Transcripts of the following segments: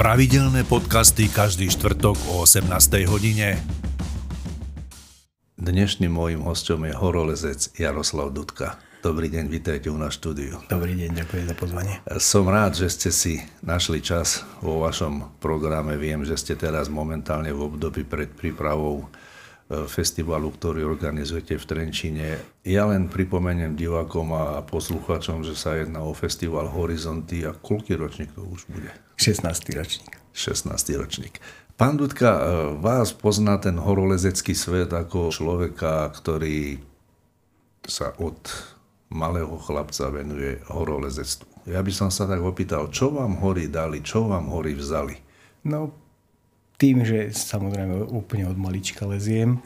Pravidelné podcasty každý štvrtok o 18. hodine. Dnešným môjim hostom je horolezec Jaroslav Dudka. Dobrý deň, vítajte u nás štúdiu. Dobrý deň, ďakujem za pozvanie. Som rád, že ste si našli čas vo vašom programe. Viem, že ste teraz momentálne v období pred prípravou festivalu, ktorý organizujete v Trenčine. Ja len pripomeniem divákom a poslucháčom, že sa jedná o festival Horizonty a koľký ročník to už bude? 16. ročník. 16. ročník. Pán Dudka, e, vás pozná ten horolezecký svet ako človeka, ktorý sa od malého chlapca venuje horolezectvu. Ja by som sa tak opýtal, čo vám hory dali, čo vám hory vzali? No, tým, že samozrejme úplne od malička leziem,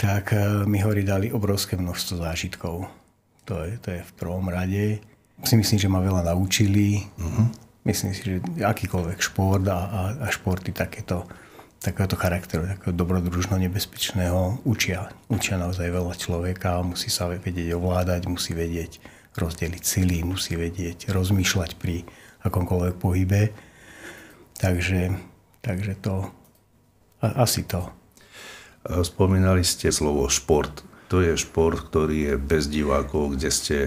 tak e, mi hory dali obrovské množstvo zážitkov. To je, to je v prvom rade. Si myslím, že ma veľa naučili. Uh-huh myslím si, že akýkoľvek šport a, a, a športy takéto, takéhoto charakteru, takého dobrodružno nebezpečného učia. Učia naozaj veľa človeka, musí sa vedieť ovládať, musí vedieť rozdeliť sily, musí vedieť rozmýšľať pri akomkoľvek pohybe. Takže, takže to, a, asi to. Spomínali ste slovo šport. To je šport, ktorý je bez divákov, kde ste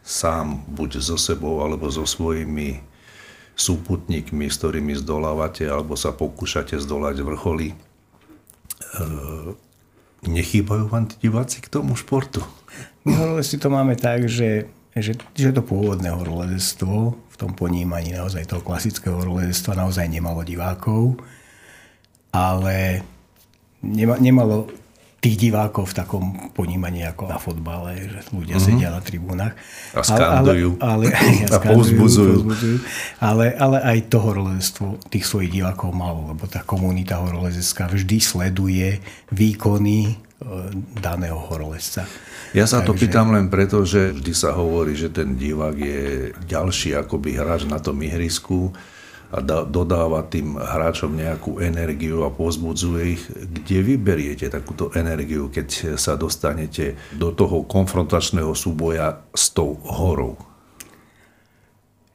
sám buď so sebou alebo so svojimi súputníkmi, s ktorými zdolávate alebo sa pokúšate zdolať vrcholy. E, nechýbajú vám tí diváci k tomu športu? My horolezci to máme tak, že, že, že to pôvodné horolezstvo v tom ponímaní naozaj toho klasického horolezstva naozaj nemalo divákov, ale nema, nemalo tých divákov v takom ponímaní ako na fotbale, že ľudia mm-hmm. sedia na tribúnach. A skandujú. Ale, ale, ale, a povzbudzujú. Ale, ale aj to horolezstvo tých svojich divákov malo, lebo tá komunita horolezecká vždy sleduje výkony daného horolezca. Ja sa Takže... to pýtam len preto, že vždy sa hovorí, že ten divák je ďalší akoby hráč na tom ihrisku a dodáva tým hráčom nejakú energiu a pozbudzuje ich. Kde vyberiete takúto energiu, keď sa dostanete do toho konfrontačného súboja s tou horou?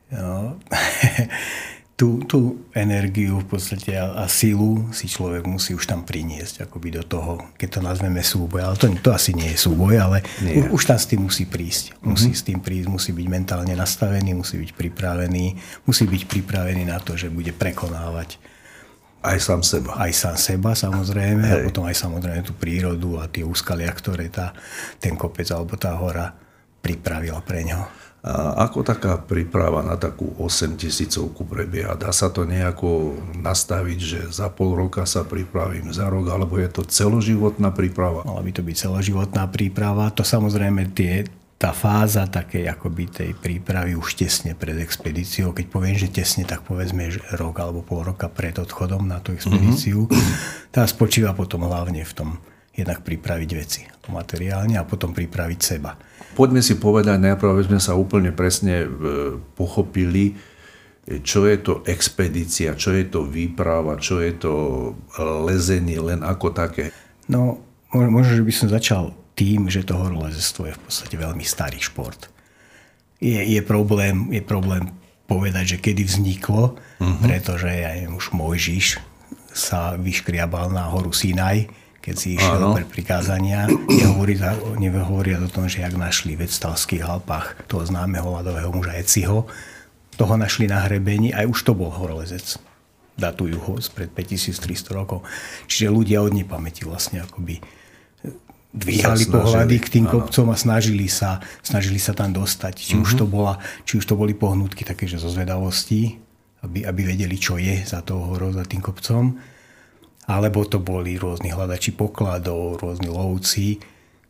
No. tú, tú energiu v podstate a, a silu si človek musí už tam priniesť akoby do toho, keď to nazveme súboj. Ale to, to asi nie je súboj, ale nie. už tam s tým musí prísť. Musí mm-hmm. s tým prísť, musí byť mentálne nastavený, musí byť pripravený, musí byť pripravený na to, že bude prekonávať aj sám seba. Aj sám seba, samozrejme. Hej. A potom aj samozrejme tú prírodu a tie úskalia, ktoré tá, ten kopec alebo tá hora pripravila pre ňo. A ako taká príprava na takú 8 tisícovku prebieha? Dá sa to nejako nastaviť, že za pol roka sa pripravím, za rok, alebo je to celoživotná príprava? Mala by to byť celoživotná príprava. To samozrejme tie, tá fáza takej akoby tej prípravy už tesne pred expedíciou. Keď poviem, že tesne, tak povedzme, že rok alebo pol roka pred odchodom na tú expedíciu. Mm-hmm. Tá spočíva potom hlavne v tom jednak pripraviť veci materiálne a potom pripraviť seba. Poďme si povedať najprv, aby sme sa úplne presne e, pochopili, čo je to expedícia, čo je to výprava, čo je to lezenie len ako také. No, možno, že by som začal tým, že to horolezectvo je v podstate veľmi starý šport. Je, je, problém, je problém povedať, že kedy vzniklo, uh-huh. pretože ja neviem, už Mojžiš sa vyškriabal na horu Sinaj, keď si išiel ano. pre prikázania, nehovoria, o tom, že jak našli v Stalských Alpách toho známeho ľadového muža Eciho, toho našli na hrebení, aj už to bol horolezec. Datujú ho spred 5300 rokov. Čiže ľudia od nepamäti vlastne akoby dvíhali pohľady k tým kopcom a snažili sa, snažili sa tam dostať. Či, uh-huh. už mhm. to bola, či už to boli pohnutky také, že zo zvedavosti, aby, aby vedeli, čo je za toho horou, za tým kopcom alebo to boli rôzni hľadači pokladov, rôzni lovci,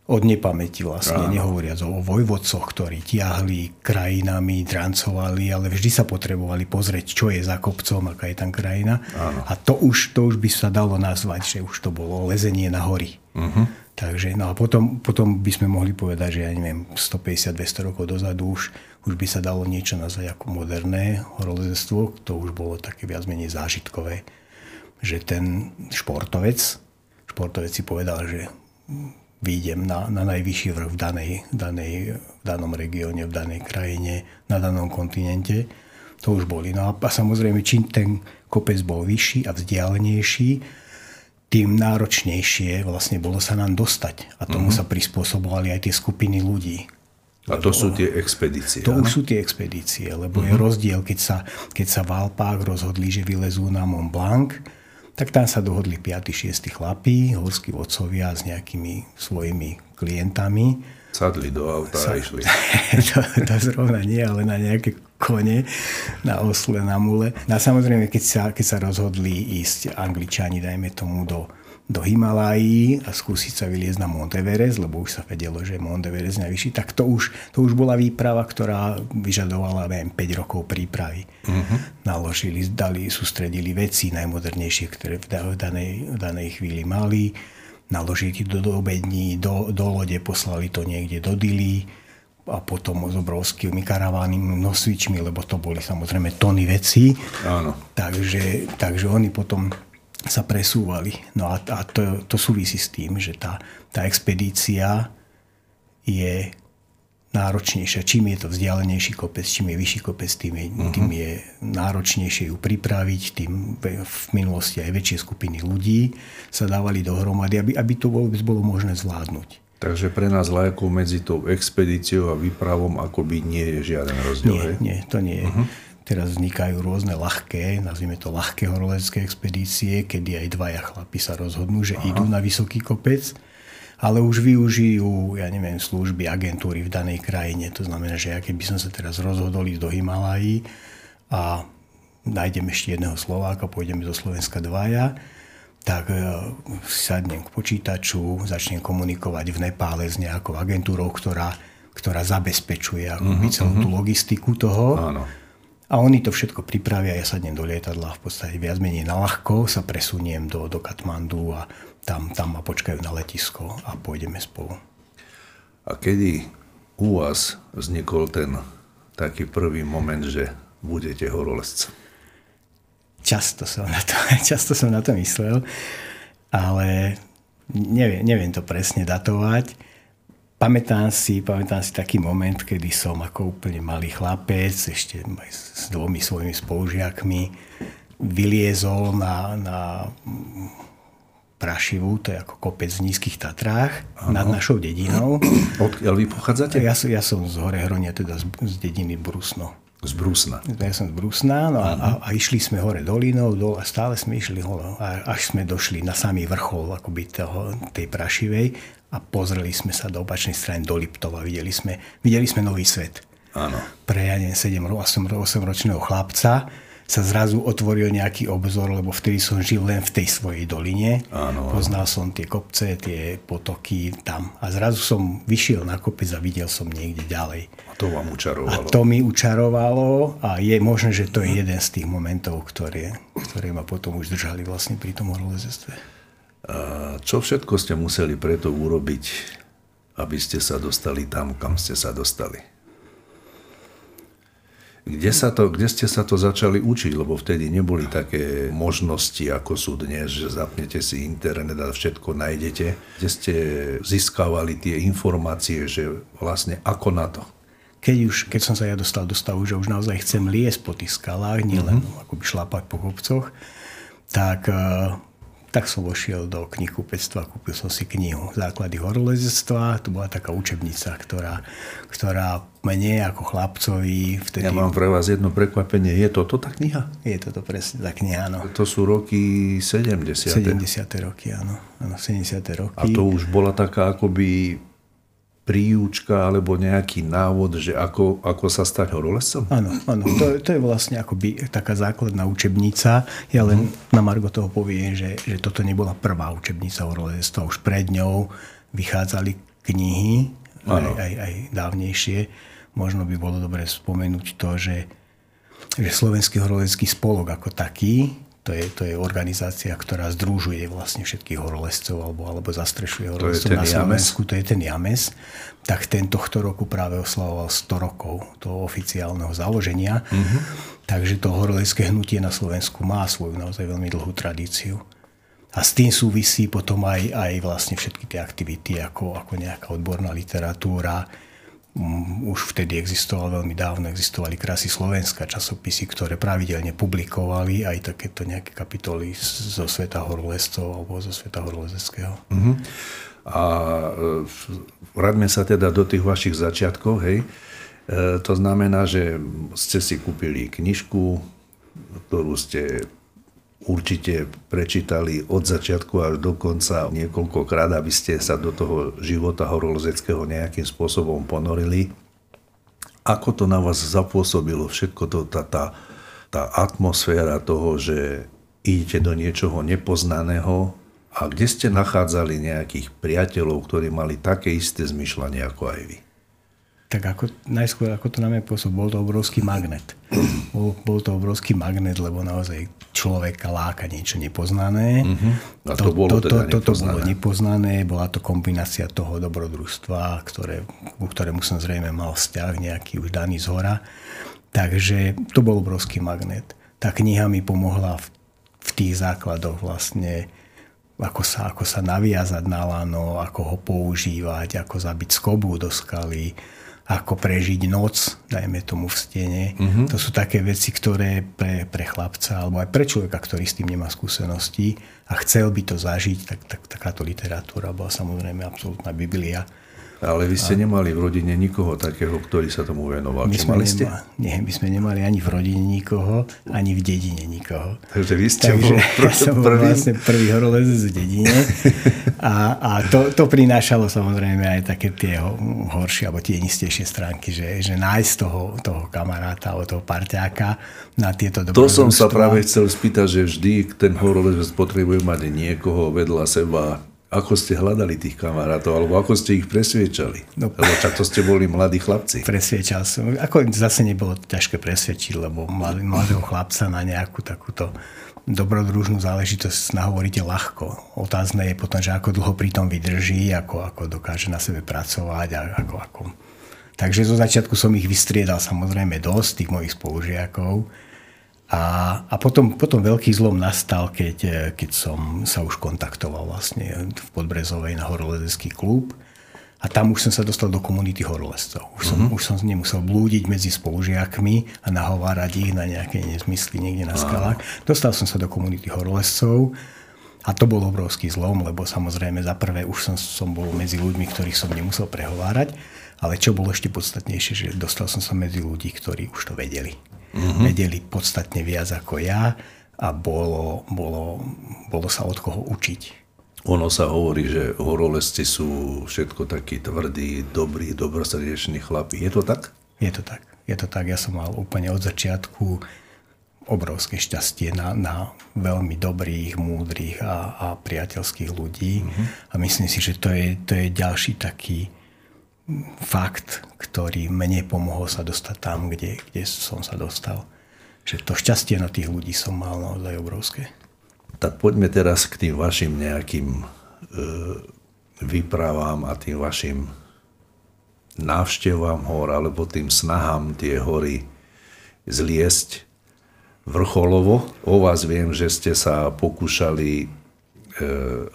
od nepamäti vlastne, Áno. nehovoriac o vojvodcoch, ktorí tiahli krajinami, drancovali, ale vždy sa potrebovali pozrieť, čo je za kopcom, aká je tam krajina. Áno. A to už, to už by sa dalo nazvať, že už to bolo lezenie na hory. Uh-huh. Takže, no a potom, potom by sme mohli povedať, že ja neviem, 150-200 rokov dozadu už, už by sa dalo niečo nazvať ako moderné horolezectvo, to už bolo také viac menej zážitkové že ten športovec, športovec si povedal, že výjdem na, na najvyšší vrch v, danej, danej, v danom regióne, v danej krajine, na danom kontinente, To už boli. No a, a samozrejme, čím ten kopec bol vyšší a vzdialenejší, tým náročnejšie vlastne bolo sa nám dostať. A tomu uh-huh. sa prispôsobovali aj tie skupiny ľudí. A to sú tie expedície. To už sú tie expedície, lebo uh-huh. je rozdiel, keď sa, keď sa v Alpách rozhodli, že vylezú na Mont Blanc, tak tam sa dohodli 5. 6. chlapí, horskí vodcovia s nejakými svojimi klientami. Sadli do auta Sa... a išli. to, to zrovna nie, ale na nejaké kone, na osle, na mule. No a samozrejme, keď sa, keď sa rozhodli ísť Angličani, dajme tomu, do, do Himalají a skúsiť sa vyliezť na Mount Everest, lebo už sa vedelo, že Mount Everest je najvyšší, tak to už, to už bola výprava, ktorá vyžadovala neviem, 5 rokov prípravy. Uh-huh. Naložili, dali, sústredili veci najmodernejšie, ktoré v danej, v danej chvíli mali, naložili to do obední, do, do lode, poslali to niekde do Dili a potom s obrovskými karavánnymi nosičmi, lebo to boli samozrejme tony veci. Áno. Takže, takže oni potom sa presúvali. No a, a to, to súvisí s tým, že tá, tá expedícia je náročnejšia. Čím je to vzdialenejší kopec, čím je vyšší kopec, tým je, uh-huh. tým je náročnejšie ju pripraviť, tým v minulosti aj väčšie skupiny ľudí sa dávali dohromady, aby, aby to vôbec bolo možné zvládnuť. Takže pre nás lajkov medzi tou expedíciou a výpravom akoby nie je žiaden rozdiel. Nie, nie to nie je. Uh-huh. Teraz vznikajú rôzne ľahké, nazvime to ľahké horolezecké expedície, kedy aj dvaja chlapi sa rozhodnú, že Aha. idú na vysoký kopec, ale už využijú, ja neviem, služby, agentúry v danej krajine. To znamená, že ja keby som sa teraz rozhodol ísť do Himalají a nájdem ešte jedného Slováka, pôjdeme do Slovenska dvaja, tak e, sadnem k počítaču, začnem komunikovať v Nepále s nejakou agentúrou, ktorá, ktorá zabezpečuje uh-huh, celú uh-huh. tú logistiku toho. Áno a oni to všetko pripravia, ja sadnem do lietadla, v podstate viac menej na ľahko sa presuniem do, do Katmandu a tam, tam ma počkajú na letisko a pôjdeme spolu. A kedy u vás vznikol ten taký prvý moment, že budete horolezcom? Často som na to, často som na to myslel, ale neviem, neviem to presne datovať pamätám si, pamätám si taký moment, kedy som ako úplne malý chlapec, ešte s dvomi svojimi spolužiakmi, vyliezol na, na Prašivu, to je ako kopec v nízkych Tatrách, ano. nad našou dedinou. Odkiaľ vy pochádzate? Ja, ja som z Hore Hronia, teda z, z dediny Brusno. Z Brusna. Ja som z Brusna no a, a, a išli sme hore dolinou dol, a stále sme išli hore, až sme došli na samý vrchol akoby toho, tej Prašivej a pozreli sme sa do opačnej strany do Liptova. Videli sme, videli sme nový svet. Áno. Pre ja 7, 8, 8 ročného chlapca sa zrazu otvoril nejaký obzor, lebo vtedy som žil len v tej svojej doline. Áno. Poznal som tie kopce, tie potoky tam. A zrazu som vyšiel na kopec a videl som niekde ďalej. A to vám učarovalo. A to mi učarovalo a je možné, že to je jeden z tých momentov, ktoré, ktoré ma potom už držali vlastne pri tom horolezestve. A čo všetko ste museli preto urobiť, aby ste sa dostali tam, kam ste sa dostali? Kde, sa to, kde ste sa to začali učiť? Lebo vtedy neboli také možnosti, ako sú dnes, že zapnete si internet a všetko nájdete. Kde ste získavali tie informácie, že vlastne ako na to? Keď, už, keď som sa ja dostal do stavu, že už naozaj chcem liesť po tých skalách, nielen uh-huh. akoby šlapať po kopcoch, tak uh, tak som vošiel do knihkupectva, kúpil som si knihu Základy horolezectva. To bola taká učebnica, ktorá, ktorá mne ako chlapcovi vtedy... Ja mám pre vás jedno prekvapenie. Je toto tá kniha? Je toto presne tá kniha, áno. To sú roky 70. 70. roky, áno. áno 70. roky. A to už bola taká akoby príučka alebo nejaký návod, že ako, ako sa stať horolezcom? Áno, áno. To, to je vlastne akoby taká základná učebnica. Ja len mm. na Margo toho poviem, že, že toto nebola prvá učebnica horolezstva. Už pred ňou vychádzali knihy, aj, aj, aj dávnejšie. Možno by bolo dobre spomenúť to, že, že Slovenský horolecký spolok ako taký to je, to je organizácia, ktorá združuje vlastne všetkých horolezcov alebo, alebo zastrešuje horolezcov na Slovensku. To je ten James. Tak ten tohto roku práve oslavoval 100 rokov toho oficiálneho založenia. Mm-hmm. Takže to horolecké hnutie na Slovensku má svoju naozaj veľmi dlhú tradíciu. A s tým súvisí potom aj, aj vlastne všetky tie aktivity, ako, ako nejaká odborná literatúra, už vtedy existoval veľmi dávno, existovali krásy Slovenska, časopisy, ktoré pravidelne publikovali aj takéto nejaké kapitoly zo sveta horolezcov alebo zo sveta horolezeckého. Uh-huh. A e, vráťme sa teda do tých vašich začiatkov, hej. E, to znamená, že ste si kúpili knižku, ktorú ste určite prečítali od začiatku až do konca niekoľkokrát, aby ste sa do toho života horolezeckého nejakým spôsobom ponorili. Ako to na vás zapôsobilo všetko to, tá, tá, tá atmosféra toho, že idete do niečoho nepoznaného a kde ste nachádzali nejakých priateľov, ktorí mali také isté zmyšľanie ako aj vy? Tak ako, najskôr ako to na mňa pôsob, bol to obrovský magnet. Bol, bol to obrovský magnet, lebo naozaj človeka láka niečo nepoznané. Uh-huh. A to, to bolo to, teda to, Toto bolo nepoznané, bola to kombinácia toho dobrodružstva, ktoré, ku ktorému som zrejme mal vzťah nejaký už daný z hora. Takže to bol obrovský magnet. Tá kniha mi pomohla v, v tých základoch vlastne ako sa, ako sa naviazať na lano, ako ho používať, ako zabiť skobu do skaly, ako prežiť noc, dajme tomu v stene. Mm-hmm. To sú také veci, ktoré pre, pre chlapca alebo aj pre človeka, ktorý s tým nemá skúsenosti a chcel by to zažiť, tak, tak takáto literatúra bola samozrejme absolútna biblia. Ale vy ste a... nemali v rodine nikoho takého, ktorý sa tomu venoval. My sme, mali ste? Nema, nie, my sme nemali ani v rodine nikoho, ani v dedine nikoho. Takže vy ste Takže bol pr- ja som prvý? vlastne prvý horolezec v dedine. A, a to, to prinášalo samozrejme aj také tie horšie alebo tie nistejšie stránky, že, že nájsť toho, toho kamaráta alebo toho parťáka na tieto To som sa práve chcel spýtať, že vždy ten horolezec potrebuje mať niekoho vedľa seba, ako ste hľadali tých kamarátov, alebo ako ste ich presviečali? No, lebo čak to ste boli mladí chlapci. Presviečal som. Ako zase nebolo ťažké presvedčiť, lebo mladý, mladého chlapca na nejakú takúto dobrodružnú záležitosť nahovoríte ľahko. Otázne je potom, že ako dlho pri tom vydrží, ako, ako dokáže na sebe pracovať a ako, ako. Takže zo začiatku som ich vystriedal samozrejme dosť, tých mojich spolužiakov a, a potom, potom veľký zlom nastal, keď, eh, keď som sa už kontaktoval vlastne v Podbrezovej na horolezecký klub. A tam už som sa dostal do komunity horolezcov. Už som, uh-huh. už som nemusel blúdiť medzi spolužiakmi a nahovárať ich na nejaké nezmysly niekde na skalách. Uh-huh. Dostal som sa do komunity horolezcov a to bol obrovský zlom, lebo samozrejme za prvé už som, som bol medzi ľuďmi, ktorých som nemusel prehovárať, ale čo bolo ešte podstatnejšie, že dostal som sa medzi ľudí, ktorí už to vedeli mm-hmm. vedeli podstatne viac ako ja a bolo, bolo, bolo sa od koho učiť. Ono sa hovorí, že horolezci sú všetko takí tvrdí, dobrí, dobrosrdeční chlapi. Je to tak? Je to tak. Je to tak. Ja som mal úplne od začiatku obrovské šťastie na, na veľmi dobrých, múdrych a, a priateľských ľudí. Mm-hmm. A myslím si, že to je, to je ďalší taký, fakt, ktorý mne pomohol sa dostať tam, kde, kde som sa dostal. Že to šťastie na tých ľudí som mal naozaj obrovské. Tak poďme teraz k tým vašim nejakým e, výpravám a tým vašim návštevám hor, alebo tým snahám tie hory zliesť vrcholovo. O vás viem, že ste sa pokúšali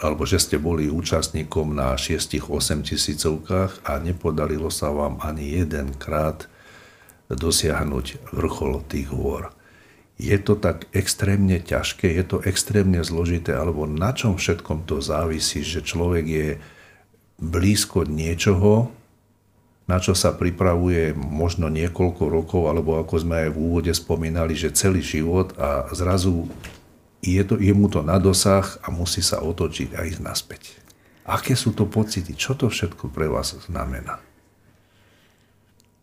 alebo že ste boli účastníkom na 6-8 tisícovkách a nepodarilo sa vám ani jedenkrát dosiahnuť vrchol tých hôr. Je to tak extrémne ťažké, je to extrémne zložité, alebo na čom všetkom to závisí, že človek je blízko niečoho, na čo sa pripravuje možno niekoľko rokov, alebo ako sme aj v úvode spomínali, že celý život a zrazu je, to, je mu to na dosah a musí sa otočiť a ísť naspäť. Aké sú to pocity? Čo to všetko pre vás znamená?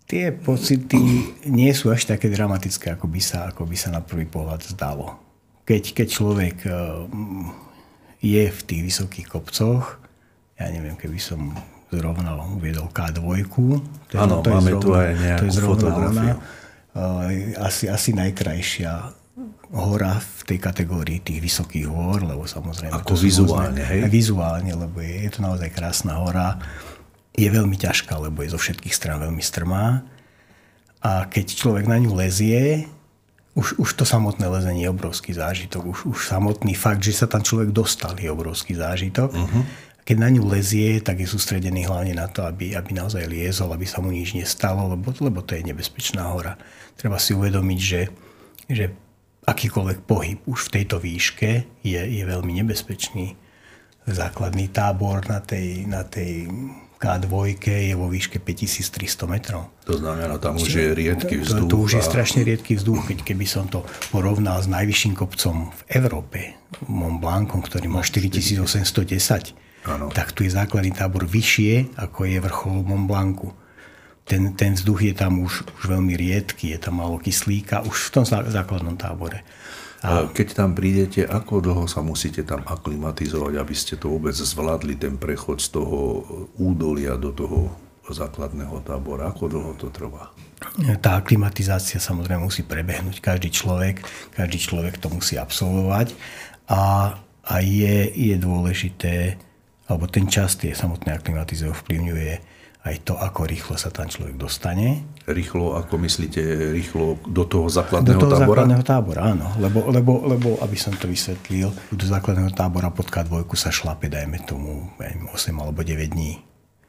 Tie pocity nie sú až také dramatické, ako by sa, ako by sa na prvý pohľad zdalo. Keď, keď človek eh, je v tých vysokých kopcoch, ja neviem, keby som zrovna uviedol K2, to máme zrovna, tu aj to je fotografiu. Ona, eh, asi, asi najkrajšia hora v tej kategórii tých vysokých hôr, lebo samozrejme... Ako vizuálne, rôzne, hej? Vizuálne, lebo je, je to naozaj krásna hora. Je veľmi ťažká, lebo je zo všetkých strán veľmi strmá. A keď človek na ňu lezie, už, už to samotné lezenie je obrovský zážitok. Už, už samotný fakt, že sa tam človek dostal, je obrovský zážitok. Uh-huh. keď na ňu lezie, tak je sústredený hlavne na to, aby, aby naozaj liezol, aby sa mu nič nestalo, lebo, lebo to je nebezpečná hora. Treba si uvedomiť, že, že akýkoľvek pohyb už v tejto výške je, je veľmi nebezpečný. Základný tábor na tej, na tej K2 je vo výške 5300 metrov. To znamená, tam už je riedky vzduch. To, to už je strašne riedky vzduch. Keď, keby som to porovnal s najvyšším kopcom v Európe, Mont Blancom, ktorý má 4810, ano. tak tu je základný tábor vyššie, ako je vrchol Mont Blancu. Ten, ten vzduch je tam už, už veľmi riedky, je tam malo kyslíka už v tom základnom tábore. A keď tam prídete, ako dlho sa musíte tam aklimatizovať, aby ste to vôbec zvládli, ten prechod z toho údolia do toho základného tábora? Ako dlho to trvá? Tá aklimatizácia samozrejme musí prebehnúť každý človek, každý človek to musí absolvovať a, a je, je dôležité alebo ten čas tie samotné aklimatizácie vplyvňuje aj to, ako rýchlo sa tam človek dostane. Rýchlo, ako myslíte, rýchlo do toho základného tábora? Do toho tábora? základného tábora, áno. Lebo, lebo, lebo, aby som to vysvetlil, do základného tábora pod K2 sa šlape, dajme tomu, 8 alebo 9 dní.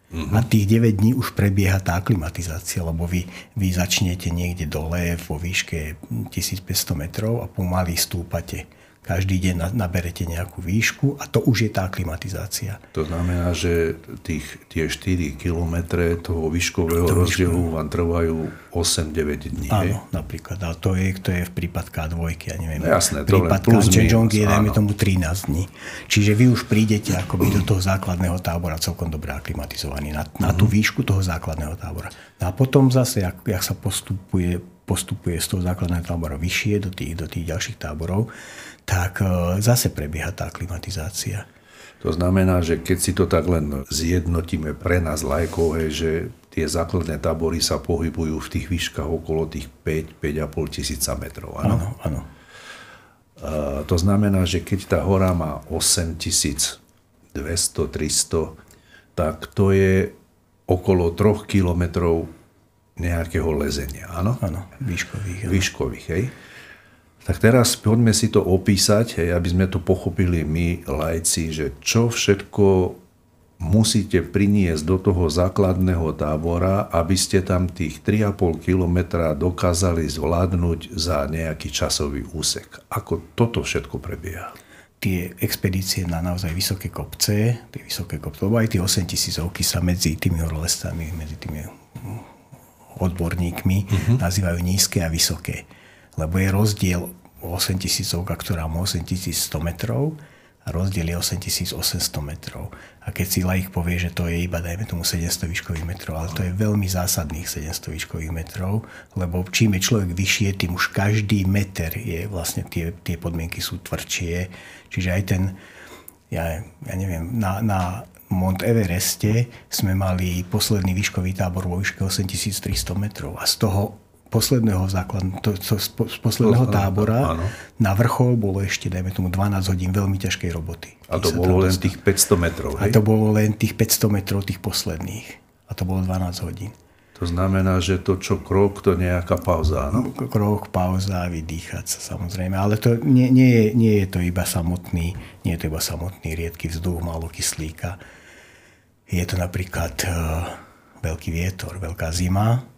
Uh-huh. A tých 9 dní už prebieha tá aklimatizácia, lebo vy, vy začnete niekde dole vo výške 1500 metrov a pomaly stúpate každý deň naberete nejakú výšku a to už je tá klimatizácia. To znamená, že tých, tie 4 kilometre toho výškového to rozdielu vám trvajú 8-9 dní. Áno, hej? napríklad. A to je, to je v prípad K2, ja neviem. No, jasné, to prípad Kanchenjong je, dajme tomu, 13 dní. Čiže vy už prídete akoby do toho základného tábora celkom dobre aklimatizovaný na, na tú mhm. výšku toho základného tábora. No a potom zase, jak, jak sa postupuje, postupuje z toho základného tábora vyššie do tých, do tých ďalších táborov, tak e, zase prebieha tá klimatizácia. To znamená, že keď si to tak len zjednotíme pre nás lajkov, že tie základné tábory sa pohybujú v tých výškach okolo tých 5-5,5 tisíca metrov. Áno, áno. áno. A to znamená, že keď tá hora má 8200, 300, tak to je okolo 3 kilometrov nejakého lezenia, áno? Áno, výškových. Áno. Výškových, hej? Tak teraz poďme si to opísať, hej, aby sme to pochopili my, lajci, že čo všetko musíte priniesť do toho základného tábora, aby ste tam tých 3,5 kilometra dokázali zvládnuť za nejaký časový úsek. Ako toto všetko prebieha? Tie expedície na naozaj vysoké kopce, tie vysoké kopce, lebo aj tie 8 tisícovky sa medzi tými horolestami, medzi tými odborníkmi uh-huh. nazývajú nízke a vysoké lebo je rozdiel 8000, ktorá má 8100 metrov a rozdiel je 8800 metrov. A keď si laik povie, že to je iba, dajme tomu 700 výškových metrov, ale to je veľmi zásadných 700 výškových metrov, lebo čím je človek vyššie, tým už každý meter je vlastne, tie, tie podmienky sú tvrdšie. Čiže aj ten, ja, ja neviem, na, na Mont Evereste sme mali posledný výškový tábor vo výške 8300 metrov a z toho posledného základného, to, to, z, posledného tábora áno. na vrchol bolo ešte, dajme tomu, 12 hodín veľmi ťažkej roboty. A to bolo len tých 500 metrov, hej? A to bolo len tých 500 metrov, tých posledných. A to bolo 12 hodín. To znamená, že to čo krok, to nejaká pauza, no? Krok, pauza, vydýchať sa samozrejme. Ale to nie, nie, je, nie je to iba samotný, nie je to iba samotný riedky vzduch, málo kyslíka. Je to napríklad uh, veľký vietor, veľká zima,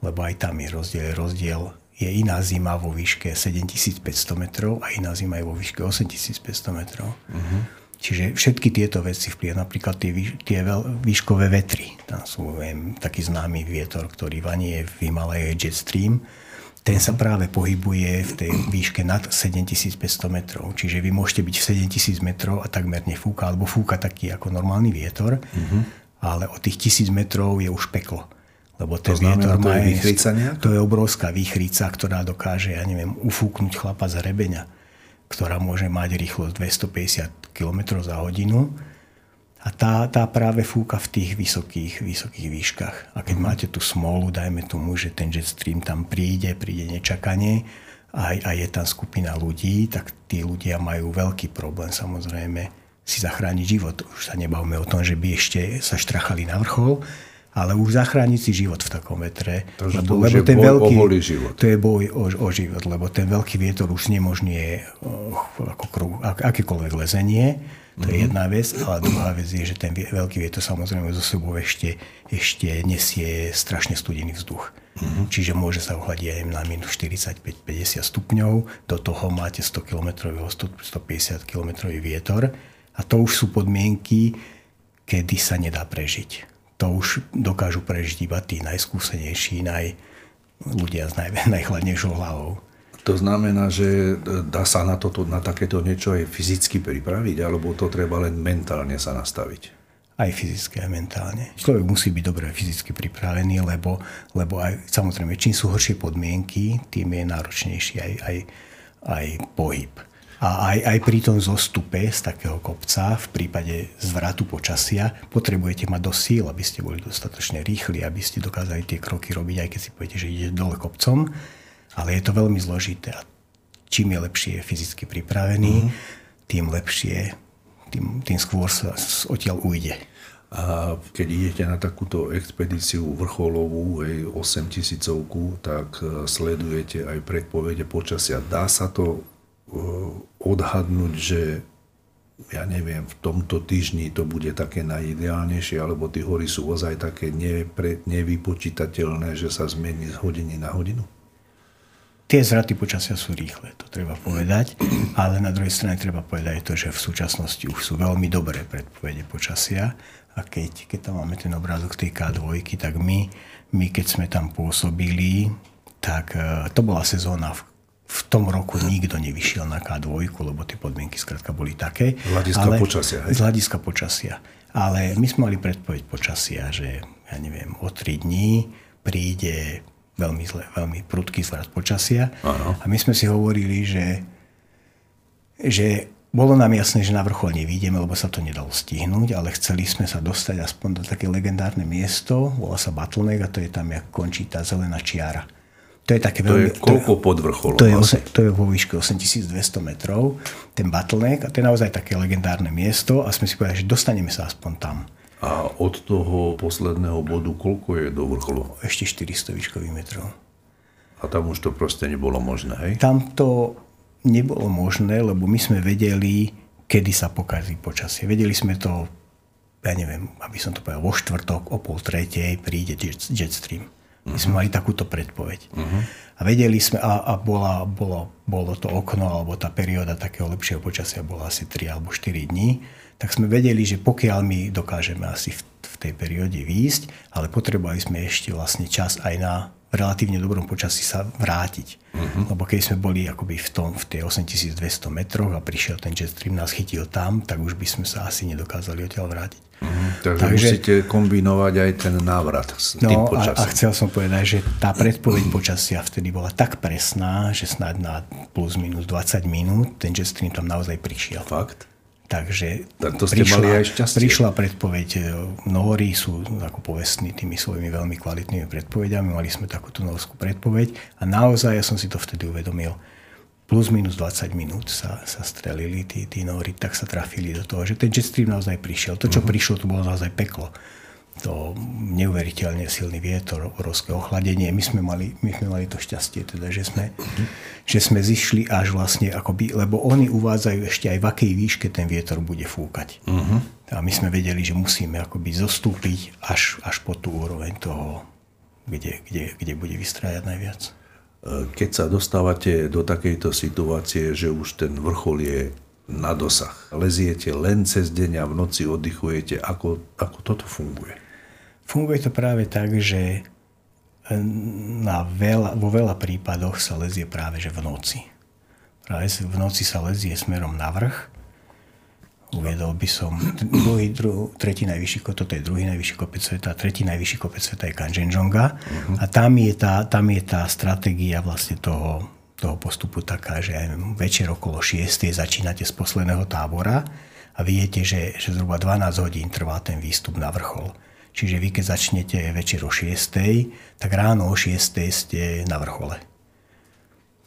lebo aj tam je rozdiel. Rozdiel je iná zima vo výške 7500 metrov a iná zima je vo výške 8500 metrov. Uh-huh. Čiže všetky tieto veci vplyvajú, napríklad tie, tie veľ, výškové vetry. Tam sú viem, taký známy vietor, ktorý vanie v Himalaje Jet Stream. Ten sa práve pohybuje v tej výške nad 7500 metrov. Čiže vy môžete byť v 7000 metrov a takmer nefúka, alebo fúka taký ako normálny vietor, uh-huh. ale od tých 1000 metrov je už peklo lebo ten to vietor to je To je obrovská výchrica, ktorá dokáže, ja neviem, ufúknuť chlapa z rebeňa, ktorá môže mať rýchlosť 250 km za hodinu. A tá, tá práve fúka v tých vysokých, vysokých výškach. A keď mm. máte tú smolu, dajme tomu, že ten jet stream tam príde, príde nečakanie a, a je tam skupina ľudí, tak tí ľudia majú veľký problém samozrejme si zachrániť život. Už sa nebavme o tom, že by ešte sa štrachali na vrchol, ale už zachrániť si život v takom vetre. Takže lebo, to lebo je ten boj veľký, o život. To je boj o, o život, lebo ten veľký vietor už nemožňuje ako kruh, akékoľvek lezenie. To je jedna vec, ale druhá vec je, že ten veľký vietor samozrejme zo sebou ešte, ešte nesie strašne studený vzduch. Uh-huh. Čiže môže sa ochladiť aj na minus 45-50 stupňov, do toho máte 100 km, 150 km vietor a to už sú podmienky, kedy sa nedá prežiť. To už dokážu prežiť iba tí najskúsenejší, naj, ľudia s naj, najchladnejšou hlavou. To znamená, že dá sa na, toto, na takéto niečo aj fyzicky pripraviť, alebo to treba len mentálne sa nastaviť? Aj fyzicky, aj mentálne. Človek musí byť dobre fyzicky pripravený, lebo, lebo aj, samozrejme, čím sú horšie podmienky, tým je náročnejší aj, aj, aj pohyb. A aj, aj pri tom zostupe z takého kopca, v prípade zvratu počasia, potrebujete mať dosť síl, aby ste boli dostatočne rýchli, aby ste dokázali tie kroky robiť, aj keď si poviete, že ide dole kopcom ale je to veľmi zložité a čím je lepšie fyzicky pripravený, mm. tým lepšie, tým, tým skôr sa odtiaľ ujde. A keď idete na takúto expedíciu vrcholovú, aj 8 tisícovku, tak e, sledujete aj predpovede počasia. Dá sa to odhadnúť, že ja neviem, v tomto týždni to bude také najideálnejšie, alebo tie hory sú ozaj také nepre, nevypočítateľné, že sa zmení z hodiny na hodinu? Tie zvraty počasia sú rýchle, to treba povedať, ale na druhej strane treba povedať to, že v súčasnosti už sú veľmi dobré predpovede počasia a keď, keď tam máme ten obrázok tej K2, tak my, my keď sme tam pôsobili, tak e, to bola sezóna, v, v tom roku nikto nevyšiel na K2, lebo tie podmienky skrátka boli také. Z hľadiska ale, počasia, hej? Z hľadiska počasia. Ale my sme mali predpoveď počasia, že ja neviem, o 3 dní príde veľmi zle, veľmi prudký zvrat počasia. Ano. A my sme si hovorili, že, že bolo nám jasné, že na vrchol nevídeme, lebo sa to nedalo stihnúť, ale chceli sme sa dostať aspoň do také legendárne miesto, volá sa Battleneck a to je tam, jak končí tá zelená čiara. To je také to veľmi... je koľko pod vrcholom? To je, to je vo výške 8200 metrov, ten Battleneck a to je naozaj také legendárne miesto a sme si povedali, že dostaneme sa aspoň tam. A od toho posledného bodu koľko je do vrcholu? Ešte 400 výškových metrov. A tam už to proste nebolo možné, hej? Tam to nebolo možné, lebo my sme vedeli, kedy sa pokazí počasie. Vedeli sme to, ja neviem, aby som to povedal, vo štvrtok o pol tretej príde jetstream. My sme mali takúto predpoveď. Uh-huh. A vedeli sme, a, a bola, bolo, bolo to okno, alebo tá perióda takého lepšieho počasia bola asi 3 alebo 4 dní tak sme vedeli, že pokiaľ my dokážeme asi v, v tej perióde výjsť, ale potrebovali sme ešte vlastne čas aj na relatívne dobrom počasí sa vrátiť. Uh-huh. Lebo keď sme boli akoby v, tom, v tej 8200 metroch a prišiel ten jet stream, nás chytil tam, tak už by sme sa asi nedokázali odtiaľ vrátiť. Uh-huh. Takže, Takže musíte kombinovať aj ten návrat s no, tým počasím. A, a chcel som povedať, že tá predpoveď počasia vtedy bola tak presná, že snáď na plus minus 20 minút ten jet stream tam naozaj prišiel. Fakt? Takže tak to ste prišla, mali aj šťastie. prišla predpoveď. E, Nóri sú ako povestní tými svojimi veľmi kvalitnými predpovediami. Mali sme takúto norskú predpoveď a naozaj ja som si to vtedy uvedomil. Plus minus 20 minút sa, sa strelili tí, tí Nóri, tak sa trafili do toho, že ten jetstream naozaj prišiel. To, čo uh-huh. prišlo, to bolo naozaj peklo to neuveriteľne silný vietor, obrovské ochladenie. My sme mali, my sme mali to šťastie, teda, že, sme, že sme zišli až vlastne akoby, lebo oni uvádzajú ešte aj v akej výške ten vietor bude fúkať. Uh-huh. A my sme vedeli, že musíme akoby zostúpiť až, až po tú úroveň toho, kde, kde, kde bude vystrájať najviac. Keď sa dostávate do takejto situácie, že už ten vrchol je na dosah. Leziete len cez deň a v noci oddychujete. Ako, ako toto funguje? Funguje to práve tak, že na veľa, vo veľa prípadoch sa lezie práve že v noci. Práve v noci sa lezie smerom na vrch. Uviedol by som druhý, dru, tretí najvyšší kopec, toto je druhý najvyšší kopec sveta, tretí najvyšší kopec sveta je Kanchenjunga. Uh-huh. A tam je, tá, tam je tá stratégia vlastne toho, toho postupu taká, že večer okolo 6. začínate z posledného tábora a viete, že, že zhruba 12 hodín trvá ten výstup na vrchol. Čiže vy keď začnete večer o 6, tak ráno o 6 ste na vrchole.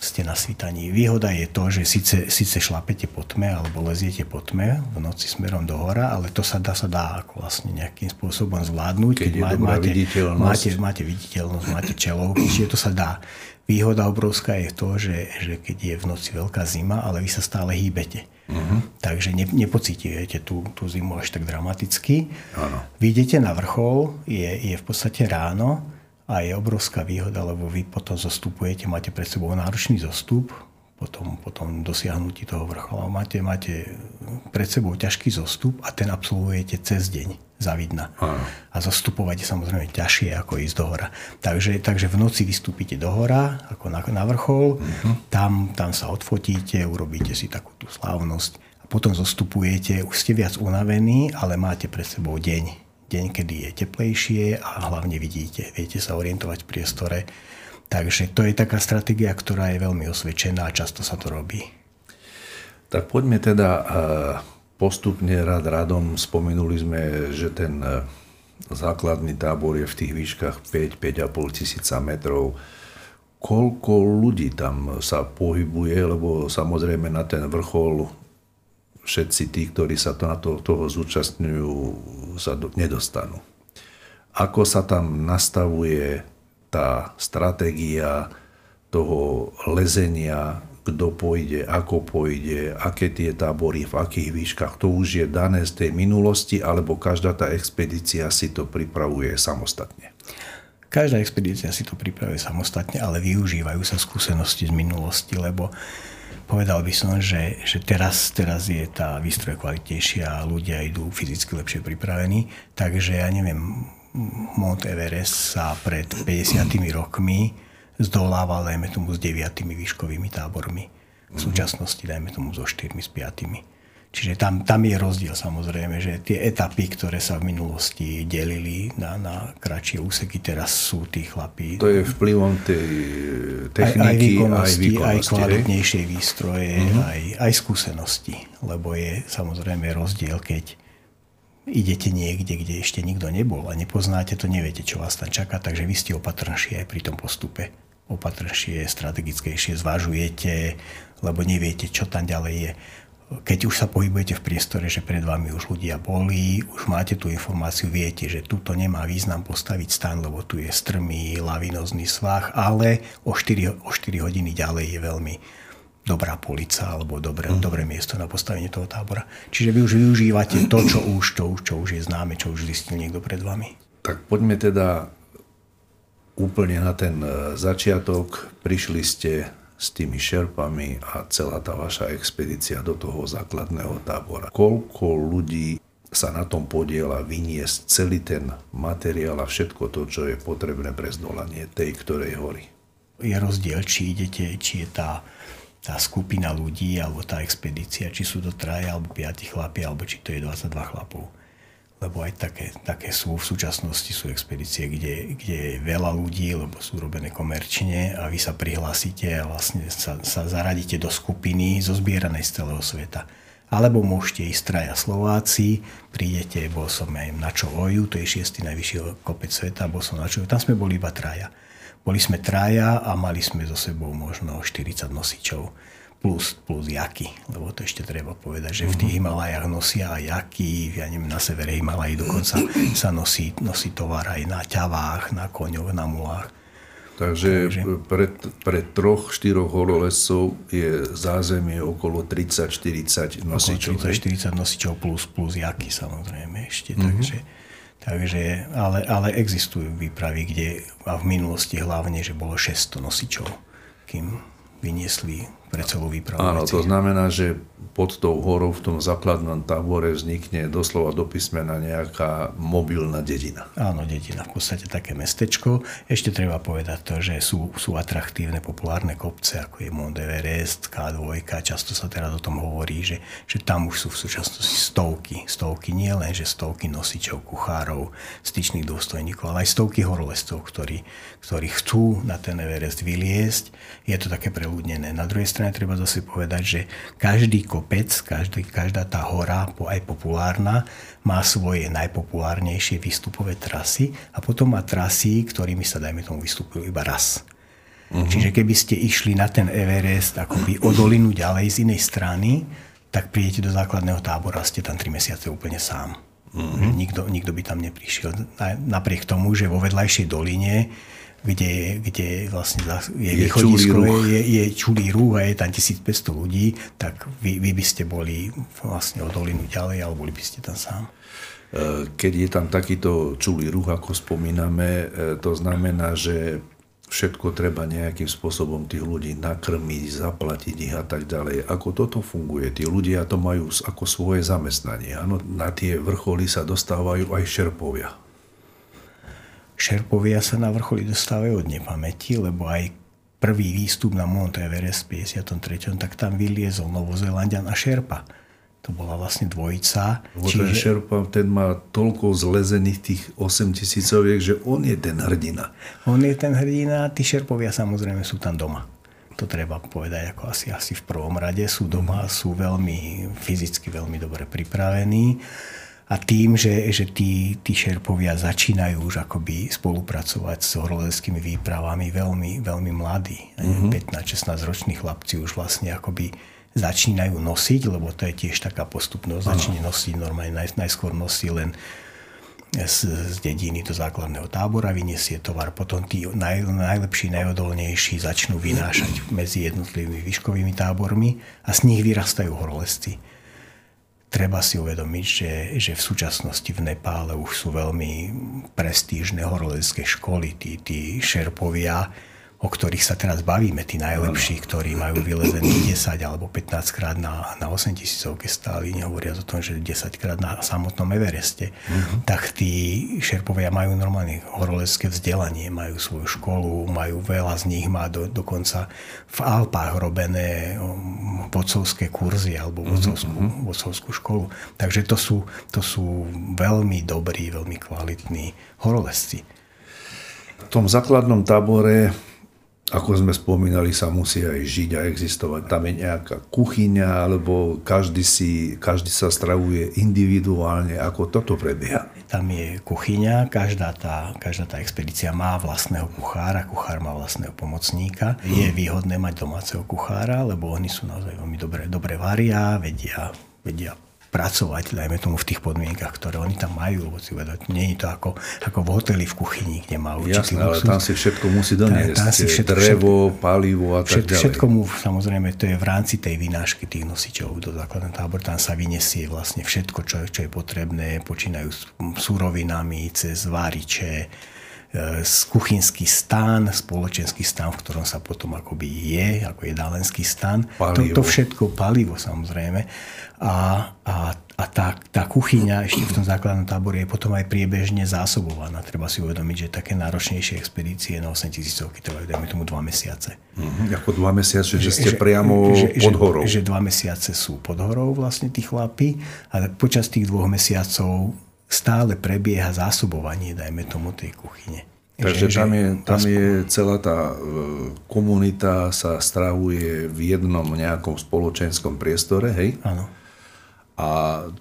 Ste na svítaní. Výhoda je to, že síce, síce šlapete po tme alebo leziete po tme v noci smerom do hora, ale to sa dá, sa dá ako vlastne nejakým spôsobom zvládnuť. Keď, keď má, máte, viditeľnosť. Máte, máte viditeľnosť, máte čelovky, čiže to sa dá. Výhoda obrovská je to, že, že keď je v noci veľká zima, ale vy sa stále hýbete. Uh-huh. Takže ne, nepocitujete tú, tú zimu až tak dramaticky. Áno. Vy idete na vrchol, je, je v podstate ráno a je obrovská výhoda, lebo vy potom zostupujete, máte pred sebou náročný zostup, potom, potom dosiahnutí toho vrchola. Máte, máte pred sebou ťažký zostup a ten absolvujete cez deň zavidna. Áno. A zostupovať je samozrejme ťažšie ako ísť do hora. Takže, takže v noci vystúpite do hora, ako na, na vrchol, uh-huh. tam, tam sa odfotíte, urobíte si takú tú slávnosť a potom zostupujete, už ste viac unavení, ale máte pred sebou deň. Deň, kedy je teplejšie a hlavne vidíte, viete sa orientovať v priestore. Takže to je taká stratégia, ktorá je veľmi osvedčená a často sa to robí. Tak poďme teda postupne rad radom spomenuli sme, že ten e, základný tábor je v tých výškach 5-5,5 tisíca metrov. Koľko ľudí tam sa pohybuje, lebo samozrejme na ten vrchol všetci tí, ktorí sa to, na to, toho zúčastňujú, sa do, nedostanú. Ako sa tam nastavuje tá stratégia toho lezenia, kto pôjde, ako pôjde, aké tie tábory, v akých výškach, to už je dané z tej minulosti, alebo každá tá expedícia si to pripravuje samostatne? Každá expedícia si to pripravuje samostatne, ale využívajú sa skúsenosti z minulosti, lebo povedal by som, že, že teraz, teraz je tá výstroj kvalitnejšia a ľudia idú fyzicky lepšie pripravení, takže ja neviem, Mount Everest sa pred 50 rokmi zdolával, dajme tomu, s deviatými výškovými tábormi. V súčasnosti, dajme tomu, so štyrmi, s piatými. Čiže tam, tam je rozdiel samozrejme, že tie etapy, ktoré sa v minulosti delili na, na kratšie úseky, teraz sú tí chlapí. To je vplyvom tej techniky, aj, aj výkonnosti, aj, aj kvalitnejšej výstroje, uh-huh. aj, aj skúsenosti. Lebo je samozrejme rozdiel, keď idete niekde, kde ešte nikto nebol a nepoznáte to, neviete, čo vás tam čaká, takže vy ste opatrnejší aj pri tom postupe opatrnejšie, strategickejšie zvažujete, lebo neviete, čo tam ďalej je. Keď už sa pohybujete v priestore, že pred vami už ľudia boli, už máte tú informáciu, viete, že tuto nemá význam postaviť stan, lebo tu je strmý, lavinozný svah, ale o 4, o 4 hodiny ďalej je veľmi dobrá polica alebo dobré, mm. dobré miesto na postavenie toho tábora. Čiže vy už využívate to, čo už, už, čo už je známe, čo už zistil niekto pred vami. Tak poďme teda úplne na ten e, začiatok. Prišli ste s tými šerpami a celá tá vaša expedícia do toho základného tábora. Koľko ľudí sa na tom podiela vyniesť celý ten materiál a všetko to, čo je potrebné pre zdolanie tej ktorej hory? Je rozdiel, či idete, či je tá, tá skupina ľudí alebo tá expedícia, či sú to traje alebo piati chlapi, alebo či to je 22 chlapov lebo aj také, také sú v súčasnosti sú expedície, kde, kde je veľa ľudí, lebo sú robené komerčne a vy sa prihlásite a vlastne sa, sa zaradíte do skupiny zozbieranej z celého sveta. Alebo môžete ísť traja Slováci, prídete, bol som aj na Čovoju, to je šiestý najvyšší kopec sveta, bol som na Čovoju, tam sme boli iba traja. Boli sme traja a mali sme so sebou možno 40 nosičov plus, plus jaky, lebo to ešte treba povedať, že v tých mhm. Himalajách nosia aj jaky, ja neviem, na severe Himalají dokonca sa nosí, nosí tovar aj na ťavách, na koňoch, na mulách. Takže, Takže pre, pre troch, štyroch horolescov je zázemie okolo 30-40 nosičov. Okolo 30-40 nosičov plus, plus jaky samozrejme ešte. Mm-hmm. Takže, takže, ale, ale existujú výpravy, kde a v minulosti hlavne, že bolo 600 nosičov, kým vyniesli pre celú výpravu. Áno, to znamená, že pod tou horou v tom základnom tábore vznikne doslova do písmena nejaká mobilná dedina. Áno, dedina, v podstate také mestečko. Ešte treba povedať to, že sú, sú atraktívne, populárne kopce, ako je Mont Everest, K2, často sa teraz o tom hovorí, že, že tam už sú v súčasnosti stovky, stovky nie len, že stovky nosičov, kuchárov, styčných dôstojníkov, ale aj stovky horolezcov, ktorí, ktorí chcú na ten Everest vyliesť. Je to také preľudnené. Na druhej strane strane treba zase povedať, že každý kopec, každý, každá tá hora, aj populárna, má svoje najpopulárnejšie výstupové trasy a potom má trasy, ktorými sa, dajme tomu, vystupujú iba raz. Uh-huh. Čiže keby ste išli na ten Everest akoby o dolinu ďalej z inej strany, tak prídete do základného tábora a ste tam 3 mesiace úplne sám. Uh-huh. Nikto, nikto by tam neprišiel. Napriek tomu, že vo vedľajšej doline kde, kde vlastne je, je východisko, je, je čulý rúh a je tam 1500 ľudí, tak vy, vy by ste boli vlastne o dolinu ďalej, alebo boli by ste tam sám. E, keď je tam takýto čulý ruch, ako spomíname, e, to znamená, že všetko treba nejakým spôsobom tých ľudí nakrmiť, zaplatiť ich a tak ďalej. Ako toto funguje? Tí ľudia to majú ako svoje zamestnanie. Ano, na tie vrcholy sa dostávajú aj šerpovia. Šerpovia sa na vrcholi dostávajú od nepamäti, lebo aj prvý výstup na Mount Everest v 53. tak tam vyliezol Novozelandian a Šerpa. To bola vlastne dvojica. Lebo čiže... ten Šerpa, ten má toľko zlezených tých 8 tisícoviek, že on je ten hrdina. On je ten hrdina, tí Šerpovia samozrejme sú tam doma. To treba povedať ako asi, asi v prvom rade. Sú doma, sú veľmi fyzicky veľmi dobre pripravení a tým, že, že tí, tí šerpovia začínajú už akoby spolupracovať s horolezeckými výpravami veľmi, veľmi mladí. Mm-hmm. 15-16 roční chlapci už vlastne akoby začínajú nosiť, lebo to je tiež taká postupnosť. Začne nosiť normálne, naj, najskôr nosí len z, z dediny do základného tábora, vyniesie tovar, potom tí naj, najlepší, najodolnejší začnú vynášať medzi jednotlivými výškovými tábormi a z nich vyrastajú horolezci treba si uvedomiť, že, že v súčasnosti v Nepále už sú veľmi prestížne horolezecké školy, tí, tí šerpovia, o ktorých sa teraz bavíme, tí najlepší, ktorí majú vylezený 10 alebo 15 krát na, na 8 tisícovke stáli, nehovoria o tom, že 10 krát na samotnom Evereste, uh-huh. tak tí šerpovia majú normálne horoleské vzdelanie, majú svoju školu, majú veľa z nich, má do, dokonca v Alpách robené um, vodcovské kurzy alebo mhm, vodcovskú, uh-huh. vodcovskú školu. Takže to sú, to sú veľmi dobrí, veľmi kvalitní horolezci. V tom základnom tábore ako sme spomínali, sa musí aj žiť a existovať. Tam je nejaká kuchyňa, alebo každý, si, každý sa stravuje individuálne. Ako toto prebieha? Tam je kuchyňa, každá tá, každá tá expedícia má vlastného kuchára, kuchár má vlastného pomocníka. Hmm. Je výhodné mať domáceho kuchára, lebo oni sú naozaj veľmi dobre, dobre varia, vedia, vedia pracovať, dajme tomu v tých podmienkach, ktoré oni tam majú, lebo si nie je to ako, ako v hoteli v kuchyni, kde má určitý Jasné, ale tam si všetko musí doniesť. Tam, tam si všetko, drevo, palivo a tak ďalej. Všetko mu, samozrejme, to je v rámci tej vynášky tých nosičov do základného tábor, tam sa vyniesie vlastne všetko, čo, čo je potrebné, počínajú s súrovinami, cez váriče, kuchynský stan, spoločenský stan, v ktorom sa potom akoby je, ako jedálenský stan. To, to všetko, palivo samozrejme. A, a, a tá, tá kuchyňa ešte v tom základnom tábore je potom aj priebežne zásobovaná. Treba si uvedomiť, že také náročnejšie expedície na 8 tisícovky trvajú, dajme tomu dva mesiace. Mm-hmm, ako dva mesiace, že, že ste že, priamo že, pod horou. Že, že dva mesiace sú pod horou vlastne tí chlapi a počas tých dvoch mesiacov stále prebieha zásobovanie, dajme tomu, tej kuchyne. Takže že, tam, je, tam je celá tá e, komunita sa stravuje v jednom nejakom spoločenskom priestore, hej? Áno. A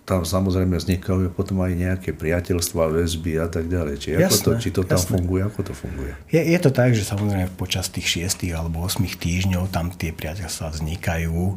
tam samozrejme vznikajú potom aj nejaké priateľstva, väzby a tak ďalej. Či, jasné, ako to, či to tam jasné. funguje, ako to funguje? Je, je to tak, že samozrejme počas tých 6 alebo 8 týždňov tam tie priateľstva vznikajú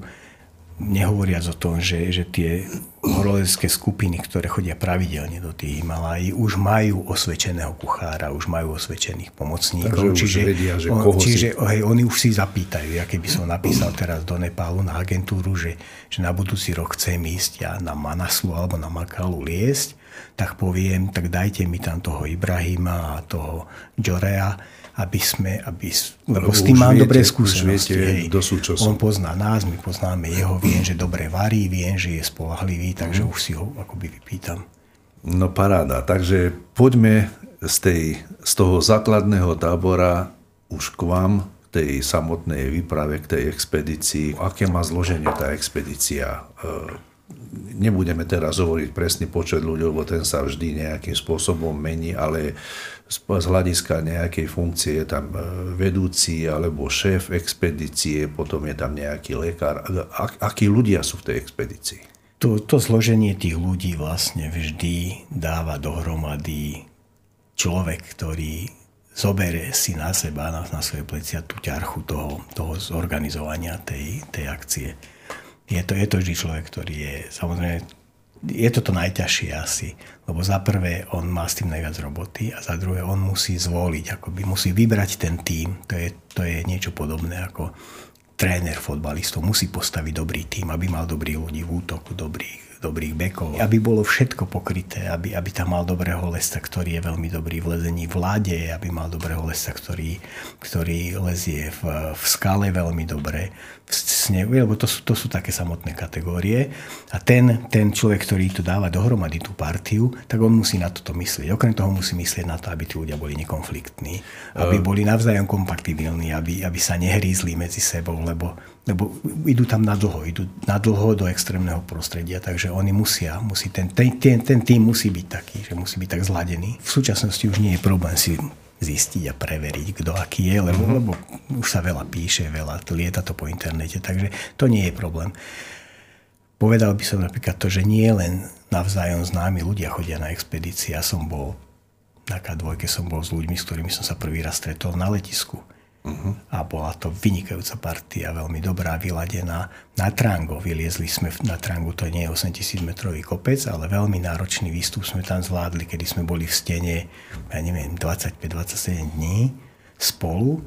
Nehovoriac o tom, že, že tie horolezecké skupiny, ktoré chodia pravidelne do tých Himalají, už majú osvedčeného kuchára, už majú osvedčených pomocníkov. Takže čiže, už vedia, že koho čiže si... hej, oni už si zapýtajú. Ja keby som napísal teraz do Nepálu na agentúru, že, že na budúci rok chcem ísť ja na Manaslu alebo na Makalu liesť, tak poviem, tak dajte mi tam toho Ibrahima a toho Jorea, aby sme, aby, lebo s tým mám dobré skúsenosti. Viete, hej. Sú, On pozná nás, my poznáme jeho, viem, že dobre varí, viem, že je spolahlivý, takže mm. už si ho akoby vypýtam. No paráda, takže poďme z, tej, z toho základného tábora už k vám, tej samotnej výprave, k tej expedícii. Aké má zloženie tá expedícia? Nebudeme teraz hovoriť presný počet ľudí, lebo ten sa vždy nejakým spôsobom mení, ale z hľadiska nejakej funkcie je tam e, vedúci alebo šéf expedície, potom je tam nejaký lekár. Akí ľudia sú v tej expedícii? To, to zloženie tých ľudí vlastne vždy dáva dohromady človek, ktorý zobere si na seba, na, na svoje plecia tú ťarchu toho, toho zorganizovania tej, tej akcie je to, je to vždy človek, ktorý je samozrejme je to to najťažšie asi, lebo za prvé on má s tým najviac roboty a za druhé on musí zvoliť, akoby musí vybrať ten tým. To je, to je niečo podobné ako tréner fotbalistov musí postaviť dobrý tým, aby mal dobrých ľudí v útoku, dobrých dobrých bekov, aby bolo všetko pokryté, aby, aby tam mal dobrého lesa, ktorý je veľmi dobrý v lezení v láde, aby mal dobrého lesa, ktorý, ktorý lezie v, v skale veľmi dobre, v snehu, lebo to sú, to sú také samotné kategórie. A ten, ten človek, ktorý tu dáva dohromady tú partiu, tak on musí na toto myslieť. Okrem toho musí myslieť na to, aby tí ľudia boli nekonfliktní, aby boli navzájom kompatibilní, aby, aby sa nehrízli medzi sebou, lebo lebo idú tam na dlho, idú na dlho do extrémneho prostredia, takže oni musia, musí, ten, ten, ten, ten tým musí byť taký, že musí byť tak zladený. V súčasnosti už nie je problém si zistiť a preveriť, kto aký je, lebo, mm-hmm. lebo už sa veľa píše, veľa, lieta to po internete, takže to nie je problém. Povedal by som napríklad to, že nie len navzájom známi ľudia chodia na expedície. Ja som bol na K2 som bol s ľuďmi, s ktorými som sa prvý raz stretol na letisku Uh-huh. A bola to vynikajúca partia, veľmi dobrá, vyladená. Na Trango vyliezli sme, na Trangu to nie je 8000 metrový kopec, ale veľmi náročný výstup sme tam zvládli, kedy sme boli v stene, ja neviem, 25-27 dní spolu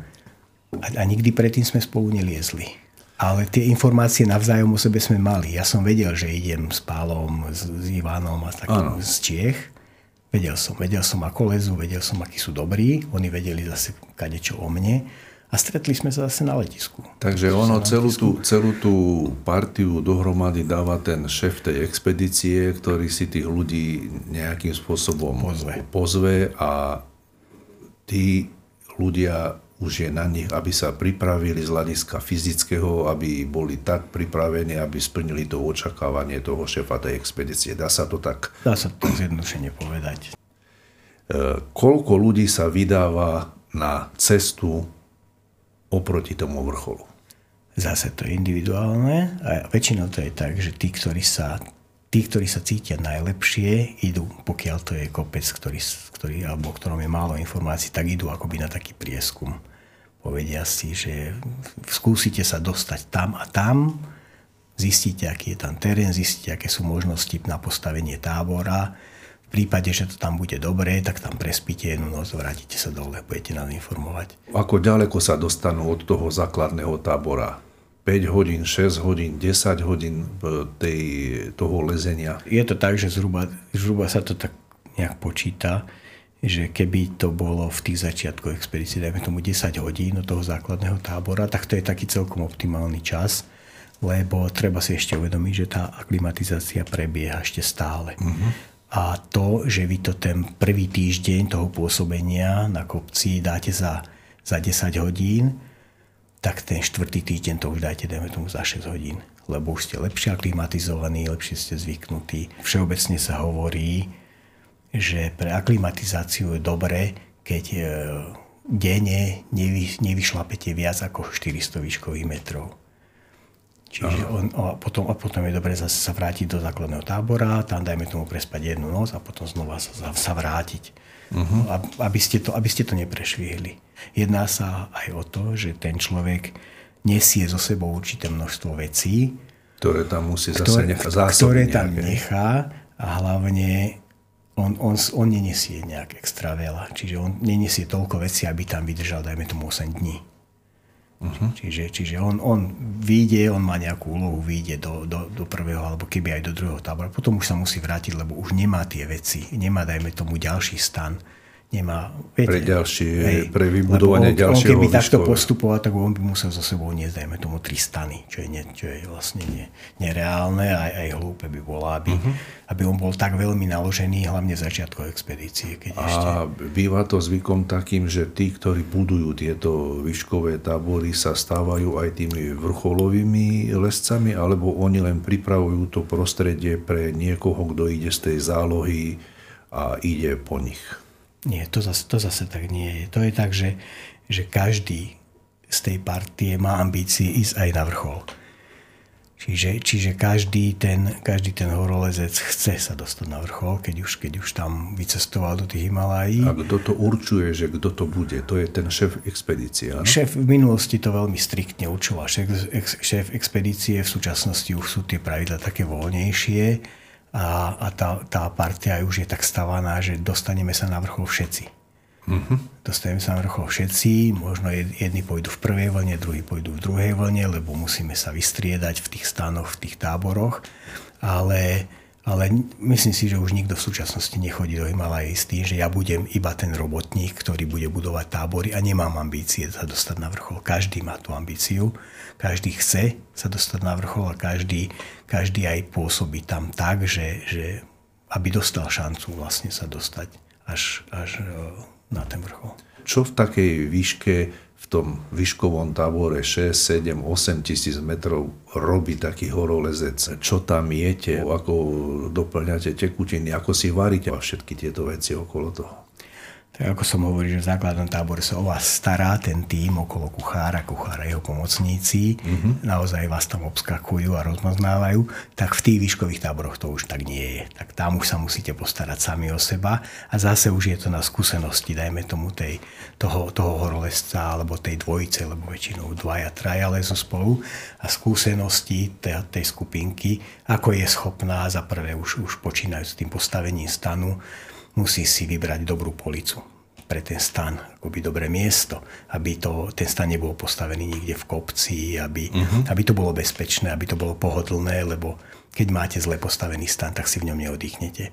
a, a nikdy predtým sme spolu neliezli. Ale tie informácie navzájom o sebe sme mali. Ja som vedel, že idem s Pálom, s, s Ivanom a takým z Čiech. Vedel som, vedel som ako lezu, vedel som, akí sú dobrí. Oni vedeli zase kadečo o mne a stretli sme sa zase na letisku. Takže ono celú tú, celú tú partiu dohromady dáva ten šéf tej expedície, ktorý si tých ľudí nejakým spôsobom pozve, pozve a tí ľudia už je na nich, aby sa pripravili z hľadiska fyzického, aby boli tak pripravení, aby splnili to očakávanie toho šéfa tej expedície. Dá sa to tak? Dá sa to zjednodušene povedať. E, koľko ľudí sa vydáva na cestu oproti tomu vrcholu. Zase to je individuálne a väčšinou to je tak, že tí, ktorí sa, tí, ktorí sa cítia najlepšie, idú, pokiaľ to je kopec, ktorý, ktorý, alebo ktorom je málo informácií, tak idú akoby na taký prieskum. Povedia si, že skúsite sa dostať tam a tam, zistíte, aký je tam terén, zistíte, aké sú možnosti na postavenie tábora, v prípade, že to tam bude dobré, tak tam prespíte jednu noc, vrátite sa dole, budete nás informovať. Ako ďaleko sa dostanú od toho základného tábora? 5 hodín, 6 hodín, 10 hodín tej, toho lezenia? Je to tak, že zhruba, zhruba sa to tak nejak počíta, že keby to bolo v tých začiatkoch expedície, dajme tomu 10 hodín od toho základného tábora, tak to je taký celkom optimálny čas, lebo treba si ešte uvedomiť, že tá aklimatizácia prebieha ešte stále. Uh-huh. A to, že vy to ten prvý týždeň toho pôsobenia na kopci dáte za, za 10 hodín, tak ten štvrtý týždeň to už dajte, dajme tomu, za 6 hodín. Lebo už ste lepšie aklimatizovaní, lepšie ste zvyknutí. Všeobecne sa hovorí, že pre aklimatizáciu je dobré, keď e, denne nevy, nevyšlapete viac ako 400 výškových metrov. Čiže on, a, potom, a potom je dobre zase sa vrátiť do základného tábora, tam dajme tomu prespať jednu noc a potom znova sa, sa vrátiť. Uh-huh. Aby, ste to, aby ste to neprešvihli. Jedná sa aj o to, že ten človek nesie so sebou určité množstvo vecí, ktoré tam musí zase ktoré, nechať Ktoré tam nechá a hlavne on, on, on nenesie nejak extra veľa. Čiže on nenesie toľko vecí, aby tam vydržal, dajme tomu 8 dní. Uh-huh. Čiže, čiže on, on vyjde, on má nejakú úlohu, vyjde do, do, do prvého alebo keby aj do druhého tábora. Potom už sa musí vrátiť, lebo už nemá tie veci. Nemá, dajme tomu, ďalší stan nemá... Viete, pre ďalšie, hej, pre vybudovanie on, ďalšieho On keby takto postupoval, tak on by musel za sebou niesť, dajme tomu, tri stany, čo je, ne, čo je vlastne ne, nereálne a aj, aj hlúpe by bolo, aby, uh-huh. aby on bol tak veľmi naložený, hlavne v začiatku expedície. Keď a ešte... býva to zvykom takým, že tí, ktorí budujú tieto výškové tábory, sa stávajú aj tými vrcholovými lescami, alebo oni len pripravujú to prostredie pre niekoho, kto ide z tej zálohy a ide po nich. Nie, to zase, to zase tak nie je. To je tak, že, že každý z tej partie má ambície ísť aj na vrchol. Čiže, čiže každý, ten, každý ten horolezec chce sa dostať na vrchol, keď už, keď už tam vycestoval do tých Himalají. A kto to určuje, že kto to bude? To je ten šéf expedície, áno? Šéf v minulosti to veľmi striktne určoval. Šéf, šéf expedície v súčasnosti už sú tie pravidla také voľnejšie a, a tá, tá partia už je tak stavaná, že dostaneme sa na vrchol všetci. Uh-huh. Dostaneme sa na vrchol všetci, možno jedni pôjdu v prvej vlne, druhí pôjdu v druhej vlne, lebo musíme sa vystriedať v tých stanoch, v tých táboroch, ale ale myslím si, že už nikto v súčasnosti nechodí do Himalají s tým, že ja budem iba ten robotník, ktorý bude budovať tábory a nemám ambície sa dostať na vrchol. Každý má tú ambíciu, každý chce sa dostať na vrchol a každý, každý aj pôsobí tam tak, že, že aby dostal šancu vlastne sa dostať až, až e, na ten vrchol. Čo v takej výške tom výškovom tábore 6, 7, 8 tisíc metrov robí taký horolezec. Čo tam jete, ako doplňate tekutiny, ako si varíte a všetky tieto veci okolo toho. Ako som hovoril, že v základnom tábore sa o vás stará ten tým okolo kuchára, kuchára jeho pomocníci, mm-hmm. naozaj vás tam obskakujú a rozmaznávajú, tak v tých výškových táboroch to už tak nie je. Tak tam už sa musíte postarať sami o seba a zase už je to na skúsenosti, dajme tomu tej, toho, toho horolezca alebo tej dvojice, lebo väčšinou dvaja, traja lezu spolu a skúsenosti tej, tej skupinky, ako je schopná za prvé už, už počínajú s tým postavením stanu, musí si vybrať dobrú policu pre ten stan, akoby dobré miesto, aby to, ten stan nebol postavený niekde v kopci, aby, uh-huh. aby to bolo bezpečné, aby to bolo pohodlné, lebo keď máte zle postavený stan, tak si v ňom neoddychnete.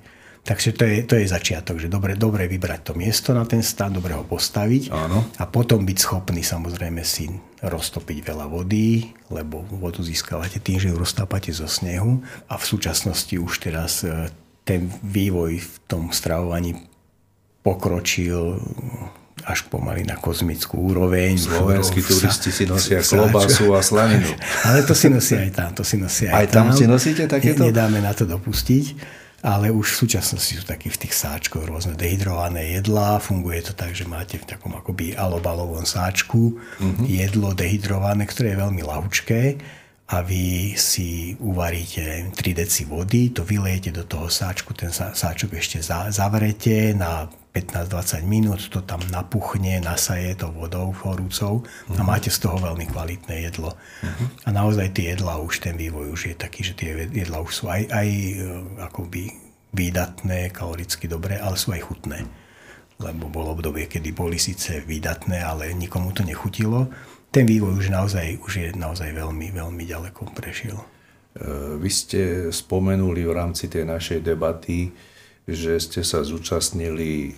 Takže to je, to je začiatok, že dobre, dobre vybrať to miesto na ten stan, dobre ho postaviť Áno. a potom byť schopný samozrejme si roztopiť veľa vody, lebo vodu získavate tým, že ju roztápate zo snehu a v súčasnosti už teraz e, ten vývoj v tom stravovaní pokročil až pomaly na kozmickú úroveň. Slovenskí turisti si nosia klobasu a slaninu. Ale to si nosia aj tam. To si nosia aj, aj tam. tam si nosíte takéto? Nedáme na to dopustiť. Ale už v súčasnosti sú takí v tých sáčkoch rôzne dehydrované jedlá. Funguje to tak, že máte v takom akoby alobalovom sáčku uh-huh. jedlo dehydrované, ktoré je veľmi lahučké a vy si uvaríte 3 deci vody, to vylejete do toho sáčku, ten sáčok ešte zavrete na 15-20 minút, to tam napuchne, nasaje to vodou horúcou a mhm. máte z toho veľmi kvalitné jedlo. Uh-huh. A naozaj tie jedlá už, ten vývoj už je taký, že tie jedlá už sú aj, aj e, akoby výdatné, kaloricky dobré, ale sú aj chutné. Lebo bolo obdobie, kedy boli síce výdatné, ale nikomu to nechutilo ten vývoj už naozaj, už je naozaj veľmi, veľmi ďaleko prešiel. E, vy ste spomenuli v rámci tej našej debaty, že ste sa zúčastnili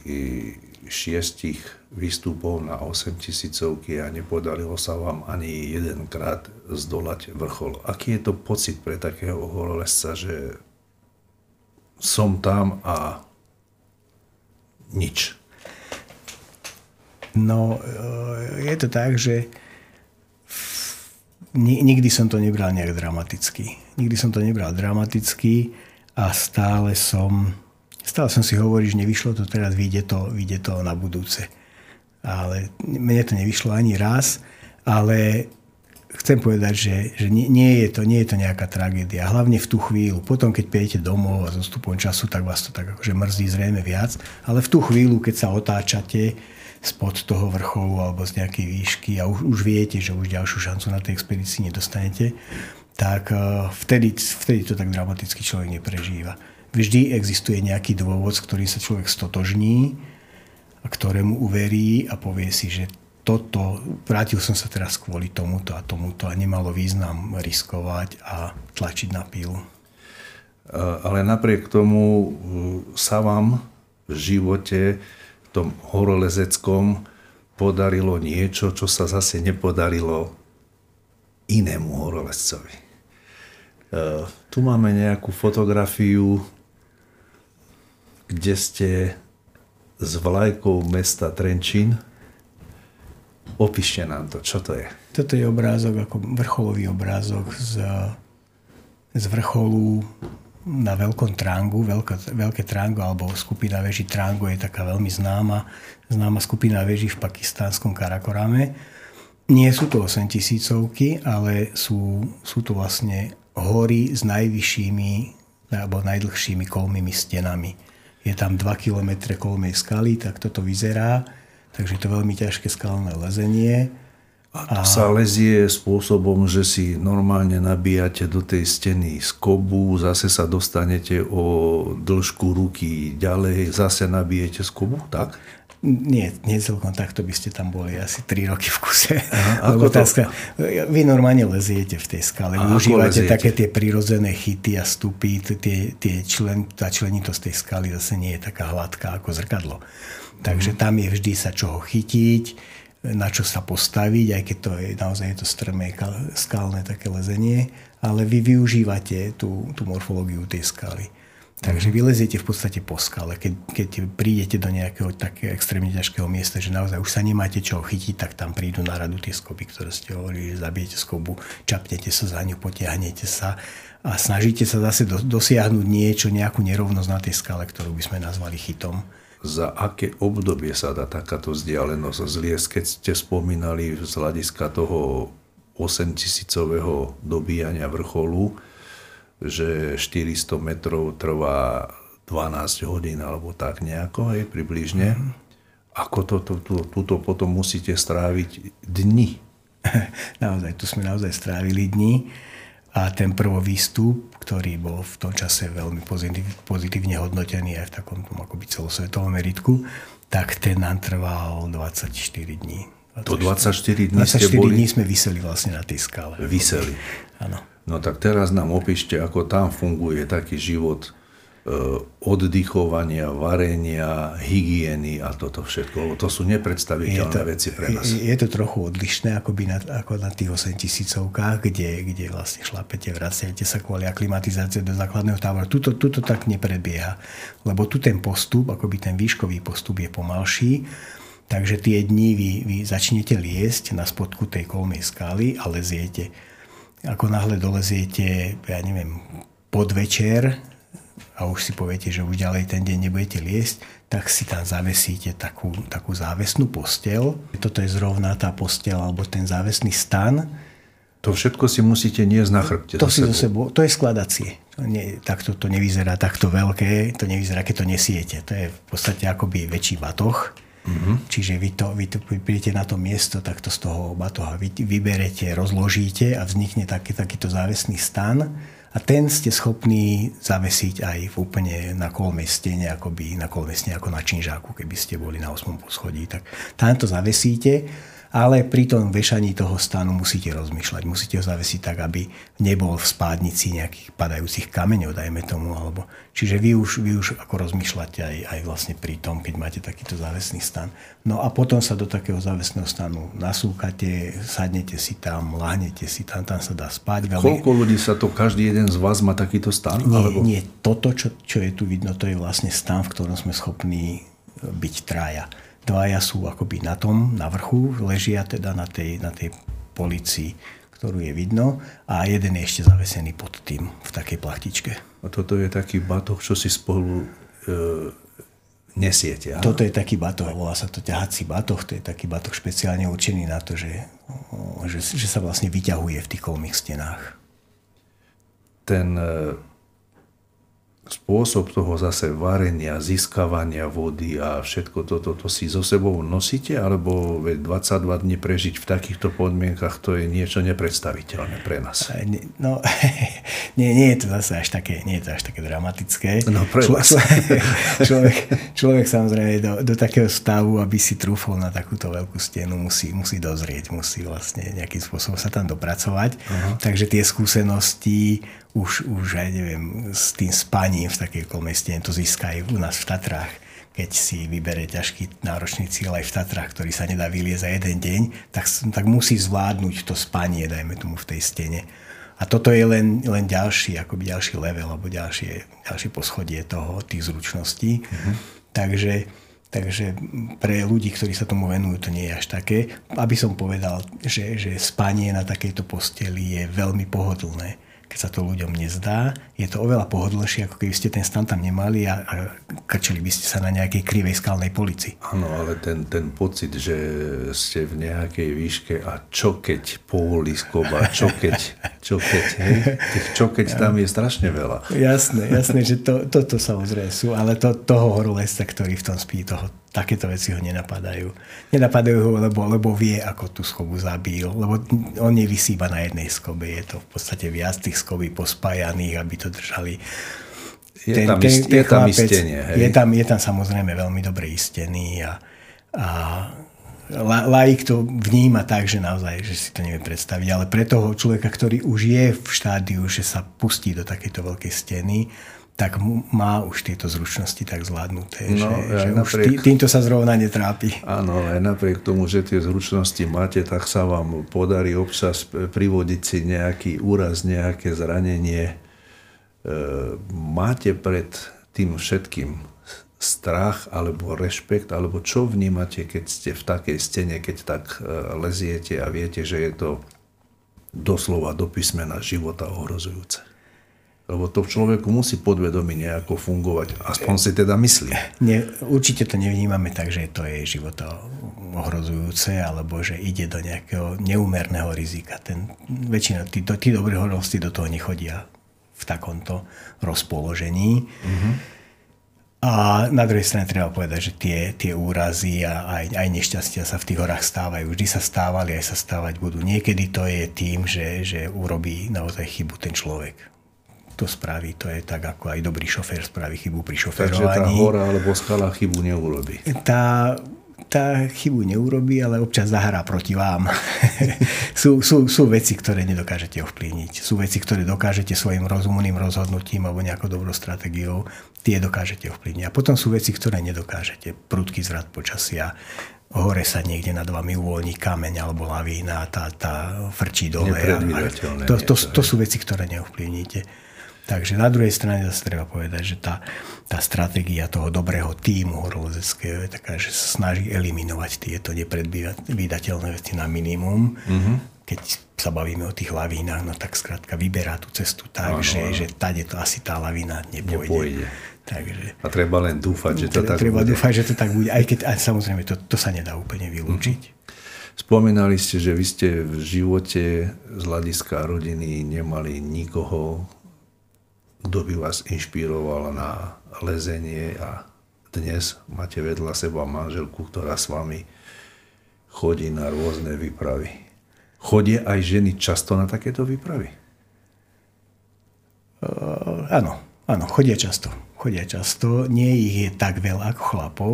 šiestich výstupov na 8 tisícovky a nepodarilo sa vám ani jedenkrát zdolať vrchol. Aký je to pocit pre takého horolezca, že som tam a nič? No, e, je to tak, že nikdy som to nebral nejak dramaticky. Nikdy som to nebral dramaticky a stále som, stále som si hovoril, že nevyšlo to teraz, vyjde to, vyjde to na budúce. Ale mne to nevyšlo ani raz, ale chcem povedať, že, že nie, je to, nie je to nejaká tragédia. Hlavne v tú chvíľu. Potom, keď pijete domov a s odstupom času, tak vás to tak akože mrzí zrejme viac. Ale v tú chvíľu, keď sa otáčate, spod toho vrcholu alebo z nejakej výšky a už, už viete, že už ďalšiu šancu na tej expedícii nedostanete, tak eh, vtedy, vtedy to tak dramaticky človek neprežíva. Vždy existuje nejaký dôvod, s ktorým sa človek stotožní a ktorému uverí a povie si, že toto, vrátil som sa teraz kvôli tomuto a tomuto a nemalo význam riskovať a tlačiť na pílu. Ale napriek tomu eh, sa vám v živote tom horolezeckom podarilo niečo, čo sa zase nepodarilo inému horolezcovi. E, tu máme nejakú fotografiu, kde ste s vlajkou mesta Trenčín. Opíšte nám to, čo to je. Toto je obrázok, ako vrcholový obrázok z, z vrcholu na veľkom trángu, veľké, veľké trángo alebo skupina veží trángo je taká veľmi známa, známa skupina veží v pakistánskom Karakorame. Nie sú to 8 tisícovky, ale sú, sú to vlastne hory s najvyššími alebo najdlhšími kolmými stenami. Je tam 2 km kolmej skaly, tak toto vyzerá, takže je to veľmi ťažké skalné lezenie. A to sa lezie spôsobom, že si normálne nabíjate do tej steny skobu, zase sa dostanete o dĺžku ruky ďalej, zase nabijete skobu, tak? Nie, nie celkom takto by ste tam boli asi 3 roky v kuse. Aha, otázka, vy normálne leziete v tej skale, Aha, užívate také tie prírodzené chyty a stupy, tie, tie člen, tá členitosť tej skaly zase nie je taká hladká ako zrkadlo. Takže mhm. tam je vždy sa čoho chytiť, na čo sa postaviť, aj keď to je naozaj je to strmé skalné také lezenie, ale vy využívate tú, tú morfológiu tej skaly. Takže vy leziete v podstate po skale. Keď, keď prídete do nejakého takého extrémne ťažkého miesta, že naozaj už sa nemáte čo chytiť, tak tam prídu na radu tie skoby, ktoré ste hovorili, že zabijete skobu, čapnete sa za ňu, potiahnete sa a snažíte sa zase do, dosiahnuť niečo, nejakú nerovnosť na tej skale, ktorú by sme nazvali chytom za aké obdobie sa dá takáto vzdialenosť zliesť, keď ste spomínali z hľadiska toho 8000 dobíjania vrcholu, že 400 metrov trvá 12 hodín alebo tak nejako, hej, približne. Mm. Ako to, to, to, tuto potom musíte stráviť dni? naozaj, tu sme naozaj strávili dni a ten prvovýstup, ktorý bol v tom čase veľmi pozitívne hodnotený aj v takom tom akoby celosvetovom meritku, tak ten nám trval 24 dní. 24, to 24 dní 24 ste boli? dní sme vyseli vlastne na tej skále. Vyseli. Áno. No tak teraz nám opíšte, ako tam funguje taký život oddychovania, varenia, hygieny a toto všetko. To sú nepredstaviteľné to, veci pre nás. Je, je to trochu odlišné by na, ako na tých 8 tisícovkách, kde, kde vlastne šlapete, vraciate sa kvôli aklimatizácie do základného tábora. Tuto, tuto tak neprebieha, lebo tu ten postup, akoby ten výškový postup je pomalší, takže tie dní vy, vy začnete liesť na spodku tej kolmej skály a leziete. Ako náhle doleziete, ja neviem, podvečer, a už si poviete, že už ďalej ten deň nebudete liesť, tak si tam zavesíte takú, takú závesnú postel. Toto je zrovna tá postel alebo ten závesný stan. To všetko si musíte niesť na chrbte. To, si so sebou, to je skladacie. To nie, takto to nevyzerá takto veľké, to nevyzerá, keď to nesiete. To je v podstate akoby väčší batoh. Mm-hmm. Čiže vy, to, vy to príjete na to miesto, tak to z toho batoha vy, vyberete, rozložíte a vznikne taký, takýto závesný stan a ten ste schopní zavesiť aj v úplne na kolmej stene, akoby na kolmej stene ako na činžáku, keby ste boli na 8. poschodí. Tak tam to zavesíte ale pri tom vešaní toho stanu musíte rozmýšľať. Musíte ho zavesiť tak, aby nebol v spádnici nejakých padajúcich kameňov, dajme tomu. Alebo... Čiže vy už, vy už ako rozmýšľate aj, aj vlastne pri tom, keď máte takýto závesný stan. No a potom sa do takého závesného stanu nasúkate, sadnete si tam, láhnete si tam, tam sa dá spať. Koľko ľudí sa to, každý jeden z vás má takýto stan? Nie, alebo... nie toto, čo, čo je tu vidno, to je vlastne stan, v ktorom sme schopní byť traja dvaja sú akoby na tom, na vrchu, ležia teda na tej, na tej polici, ktorú je vidno a jeden je ešte zavesený pod tým v takej plachtičke. A toto je taký batoh, čo si spolu e, nesiete. Áno? Toto je taký batoh, volá sa to ťahací batoh, to je taký batoh špeciálne určený na to, že, že, že sa vlastne vyťahuje v tých kolmých stenách. Ten e, spôsob toho zase varenia, získavania vody a všetko toto, to si so sebou nosíte, alebo 22 dní prežiť v takýchto podmienkach, to je niečo nepredstaviteľné pre nás. No, nie, nie je to zase až také, nie je to až také dramatické. No pre vás. Človek, človek samozrejme do, do takého stavu, aby si trúfol na takúto veľkú stenu, musí, musí dozrieť, musí vlastne nejakým spôsobom sa tam dopracovať. Uh-huh. Takže tie skúsenosti už, už aj neviem, s tým spaním v takej kolmestine to získajú u nás v Tatrách keď si vybere ťažký náročný cieľ aj v Tatrách, ktorý sa nedá vylieť za jeden deň, tak, tak musí zvládnuť to spanie, dajme tomu v tej stene. A toto je len, len ďalší, akoby ďalší level, alebo ďalšie, ďalšie poschodie toho, tých zručností. Mm-hmm. Takže, takže pre ľudí, ktorí sa tomu venujú, to nie je až také. Aby som povedal, že, že spanie na takejto posteli je veľmi pohodlné keď sa to ľuďom nezdá, je to oveľa pohodlnejšie, ako keby ste ten stan tam nemali a, a krčili by ste sa na nejakej krivej skalnej polici. Áno, ale ten, ten pocit, že ste v nejakej výške a čo keď pôliskoba, čo keď, čo keď, hej? Tých čo keď tam je strašne veľa. Jasné, jasné, že to, toto samozrejme sú, ale to, toho horolezca, ktorý v tom spí, toho takéto veci ho nenapadajú. Nenapadajú ho, lebo, lebo vie, ako tú skobu zabil. Lebo on nevisí iba na jednej skobe. Je to v podstate viac tých skobí pospájaných, aby to držali. Je ten, tam, ten, ten je tam istenie. Hej? Je, tam, je tam samozrejme veľmi dobre istený a, a la, laik to vníma tak, že naozaj, že si to nevie predstaviť, ale pre toho človeka, ktorý už je v štádiu, že sa pustí do takejto veľkej steny, tak má už tieto zručnosti tak zvládnuté, no, že, že napriek, už tý, týmto sa zrovna netrápi. Áno, aj napriek tomu, že tie zručnosti máte, tak sa vám podarí občas privodiť si nejaký úraz, nejaké zranenie. E, máte pred tým všetkým strach alebo rešpekt, alebo čo vnímate, keď ste v takej stene, keď tak e, leziete a viete, že je to doslova do písmena života ohrozujúce? Lebo to v človeku musí podvedomí nejako fungovať. Aspoň si teda myslí. Nie, určite to nevnímame tak, že to je života ohrozujúce, alebo že ide do nejakého neúmerného rizika. Ten, väčšina, tí, tí dobrí horolci do toho nechodia v takomto rozpoložení. Mm-hmm. A na druhej strane treba povedať, že tie, tie úrazy a aj, aj nešťastia sa v tých horách stávajú. Vždy sa stávali, aj sa stávať budú. Niekedy to je tým, že, že urobí naozaj chybu ten človek. To spraví, to je tak, ako aj dobrý šofér spraví chybu pri šoférovaní. Takže tá hora alebo skala chybu neurobi. Tá, tá chybu neurobí, ale občas zahrá proti vám. sú, sú, sú veci, ktoré nedokážete ovplyvniť. Sú veci, ktoré dokážete svojim rozumným rozhodnutím alebo nejakou dobrou stratégiou tie dokážete ovplyvniť. A potom sú veci, ktoré nedokážete. Prudký zvrat počasia, hore sa niekde nad vami uvoľní kameň alebo lavína, tá, tá frčí dole. A, to, to, to sú veci, ktoré neovplyvníte. Takže na druhej strane zase treba povedať, že tá, tá stratégia toho dobrého týmu horolezeckého je taká, že sa snaží eliminovať tieto nepredvídateľné veci na minimum. Mm-hmm keď sa bavíme o tých lavínach, no tak skrátka vyberá tú cestu tak, áno, že, že tade to asi tá lavína nepôjde. nepôjde. Takže, a treba len dúfať, že to treba, tak treba bude. dúfať, že to tak bude, aj keď aj samozrejme to, to sa nedá úplne vylúčiť. Mm-hmm. Spomínali ste, že vy ste v živote z hľadiska rodiny nemali nikoho, kto by vás inšpiroval na lezenie a dnes máte vedľa seba manželku, ktorá s vami chodí na rôzne výpravy. Chodia aj ženy často na takéto výpravy? Uh, áno, áno, chodia často. Chodia často. Nie ich je tak veľa ako chlapov.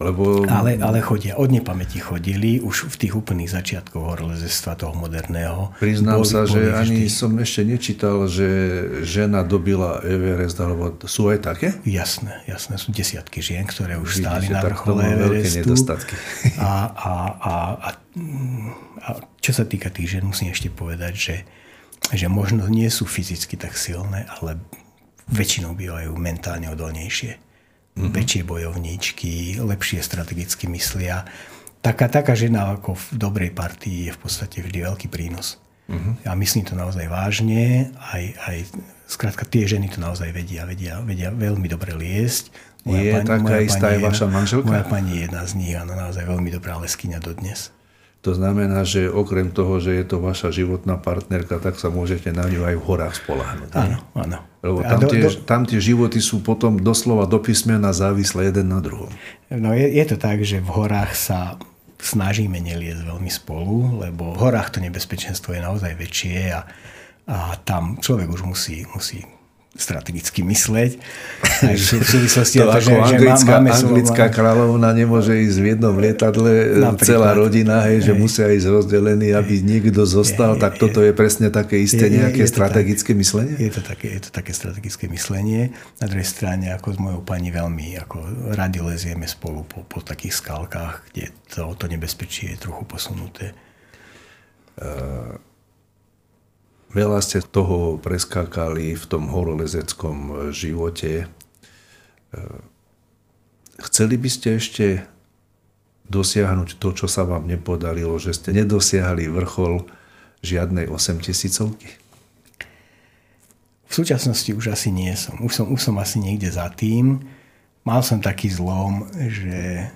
Lebo... Ale, ale chodia, od nepamäti chodili, už v tých úplných začiatkoch horolezectva toho moderného. Priznám boli, sa, boli že vždy... ani som ešte nečítal, že žena dobila Everest, alebo sú aj také? Jasné, jasné, sú desiatky žien, ktoré už Vidíte, stáli na vrchole Everestu. A, a, a, a, a čo sa týka tých žien, musím ešte povedať, že, že možno nie sú fyzicky tak silné, ale väčšinou bývajú mentálne odolnejšie mm-hmm. väčšie bojovníčky, lepšie strategicky myslia. Taká, taká žena ako v dobrej partii je v podstate vždy veľký prínos. Mm-hmm. Ja myslím to naozaj vážne, aj, aj skrátka tie ženy to naozaj vedia, vedia, vedia veľmi dobre liesť. Moja je pani, taká istá aj vaša manželka? Moja pani je jedna z nich, áno, naozaj veľmi dobrá leskyňa dodnes. To znamená, že okrem toho, že je to vaša životná partnerka, tak sa môžete na ňu aj v horách spolahnuť. Áno, áno. Lebo tam, do, tie, do... tam tie životy sú potom doslova do písmena závislé jeden na druhom. No je, je to tak, že v horách sa snažíme neliesť veľmi spolu, lebo v horách to nebezpečenstvo je naozaj väčšie a, a tam človek už musí, musí strategicky mysleť. Aj v súvislosti to, to ako že, anglická, že máme anglická slova. kráľovna nemôže ísť v jednom lietadle Napríklad. celá rodina, hej, že hej. musia ísť rozdelení, aby niekto zostal, je, tak toto je presne také isté je, nejaké je strategické tak, myslenie? Je to, také, je to také strategické myslenie. Na druhej strane, ako s mojou pani veľmi ako radi lezieme spolu po, po takých skalkách, kde to, to nebezpečie je trochu posunuté. Uh, Veľa ste toho preskákali v tom horolezeckom živote. E, chceli by ste ešte dosiahnuť to, čo sa vám nepodarilo, že ste nedosiahli vrchol žiadnej 8 tisícovky? V súčasnosti už asi nie som. Už som, už som asi niekde za tým. Mal som taký zlom, že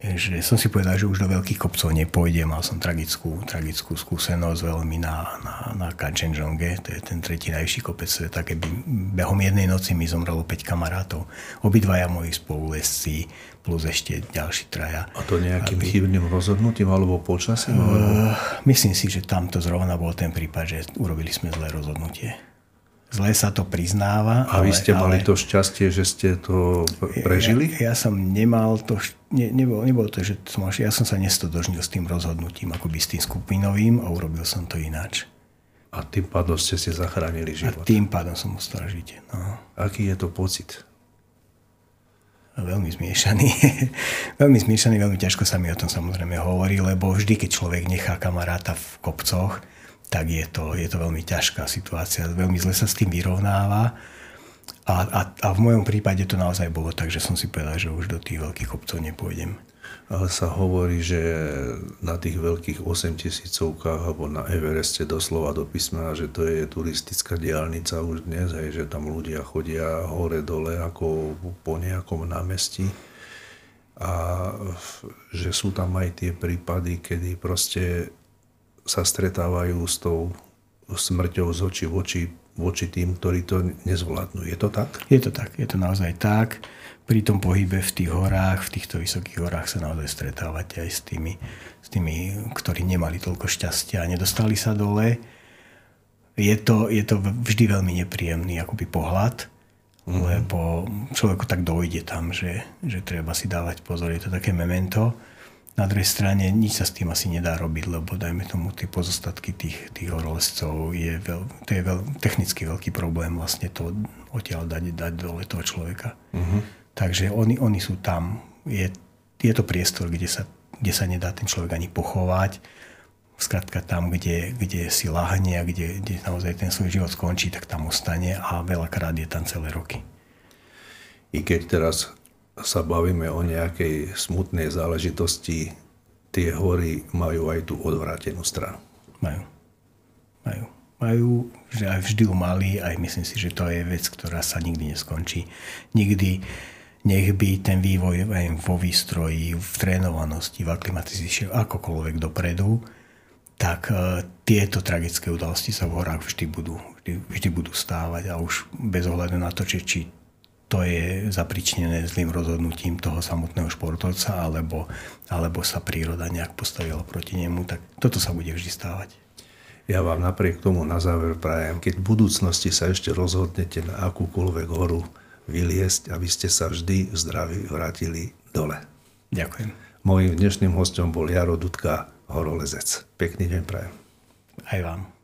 že som si povedal, že už do veľkých kopcov nepôjdem. Mal som tragickú, tragickú skúsenosť veľmi na, na, na Kanchenjonge, to je ten tretí najvyšší kopec sveta, keby behom jednej noci mi zomrelo 5 kamarátov. Obidvaja moji spolulesci plus ešte ďalší traja. A to nejakým aby... chybným rozhodnutím alebo počasím? Uh, alebo... Myslím si, že tamto zrovna bol ten prípad, že urobili sme zlé rozhodnutie zle sa to priznáva. A vy ste ale, mali to šťastie, že ste to prežili? Ja, ja som nemal to, ne, nebolo, nebolo to, že som, ja som sa nestodožnil s tým rozhodnutím, akoby s tým skupinovým a urobil som to ináč. A tým pádom ste si zachránili život? A tým pádom som ostal žiť. No. Aký je to pocit? Veľmi zmiešaný. veľmi zmiešaný, veľmi ťažko sa mi o tom samozrejme hovorí, lebo vždy, keď človek nechá kamaráta v kopcoch, tak je to, je to veľmi ťažká situácia. Veľmi zle sa s tým vyrovnáva. A, a, a v mojom prípade to naozaj bolo tak, že som si povedal, že už do tých veľkých kopcov nepôjdem. Ale sa hovorí, že na tých veľkých 8 tisícovkách alebo na Evereste doslova do písmena, že to je turistická diálnica už dnes, hej, že tam ľudia chodia hore-dole ako po nejakom námestí a že sú tam aj tie prípady, kedy proste sa stretávajú s tou smrťou z očí v oči voči tým, ktorí to nezvládnu. Je to tak? Je to tak, je to naozaj tak. Pri tom pohybe v tých horách, v týchto vysokých horách sa naozaj stretávate aj s tými, s tými ktorí nemali toľko šťastia a nedostali sa dole. Je to, je to vždy veľmi nepríjemný akoby pohľad, mm-hmm. lebo človeku tak dojde tam, že, že treba si dávať pozor. Je to také memento. Na druhej strane nič sa s tým asi nedá robiť, lebo dajme tomu tie pozostatky tých, tých horolezcov, je veľ, to je veľ, technicky veľký problém vlastne to odtiaľ dať, dať dole toho človeka. Uh-huh. Takže oni, oni sú tam. Je, je to priestor, kde sa, kde sa nedá ten človek ani pochovať. Skrátka tam, kde, kde si lahne a kde, kde naozaj ten svoj život skončí, tak tam ostane a veľakrát je tam celé roky. I keď teraz sa bavíme o nejakej smutnej záležitosti, tie hory majú aj tú odvrátenú stranu. Majú. Majú. Majú, že aj vždy ju mali, aj myslím si, že to je vec, ktorá sa nikdy neskončí. Nikdy nech by ten vývoj aj vo výstroji, v trénovanosti, v aklimatizácii akokoľvek dopredu, tak uh, tieto tragické udalosti sa v horách vždy budú, vždy, vždy budú stávať a už bez ohľadu na to, či, či to je zapričnené zlým rozhodnutím toho samotného športovca, alebo, alebo sa príroda nejak postavila proti nemu, tak toto sa bude vždy stávať. Ja vám napriek tomu na záver prajem, keď v budúcnosti sa ešte rozhodnete na akúkoľvek horu vyliesť, aby ste sa vždy zdraví vrátili dole. Ďakujem. Mojím dnešným hostom bol Jaro Dudka, horolezec. Pekný deň prajem. Aj vám.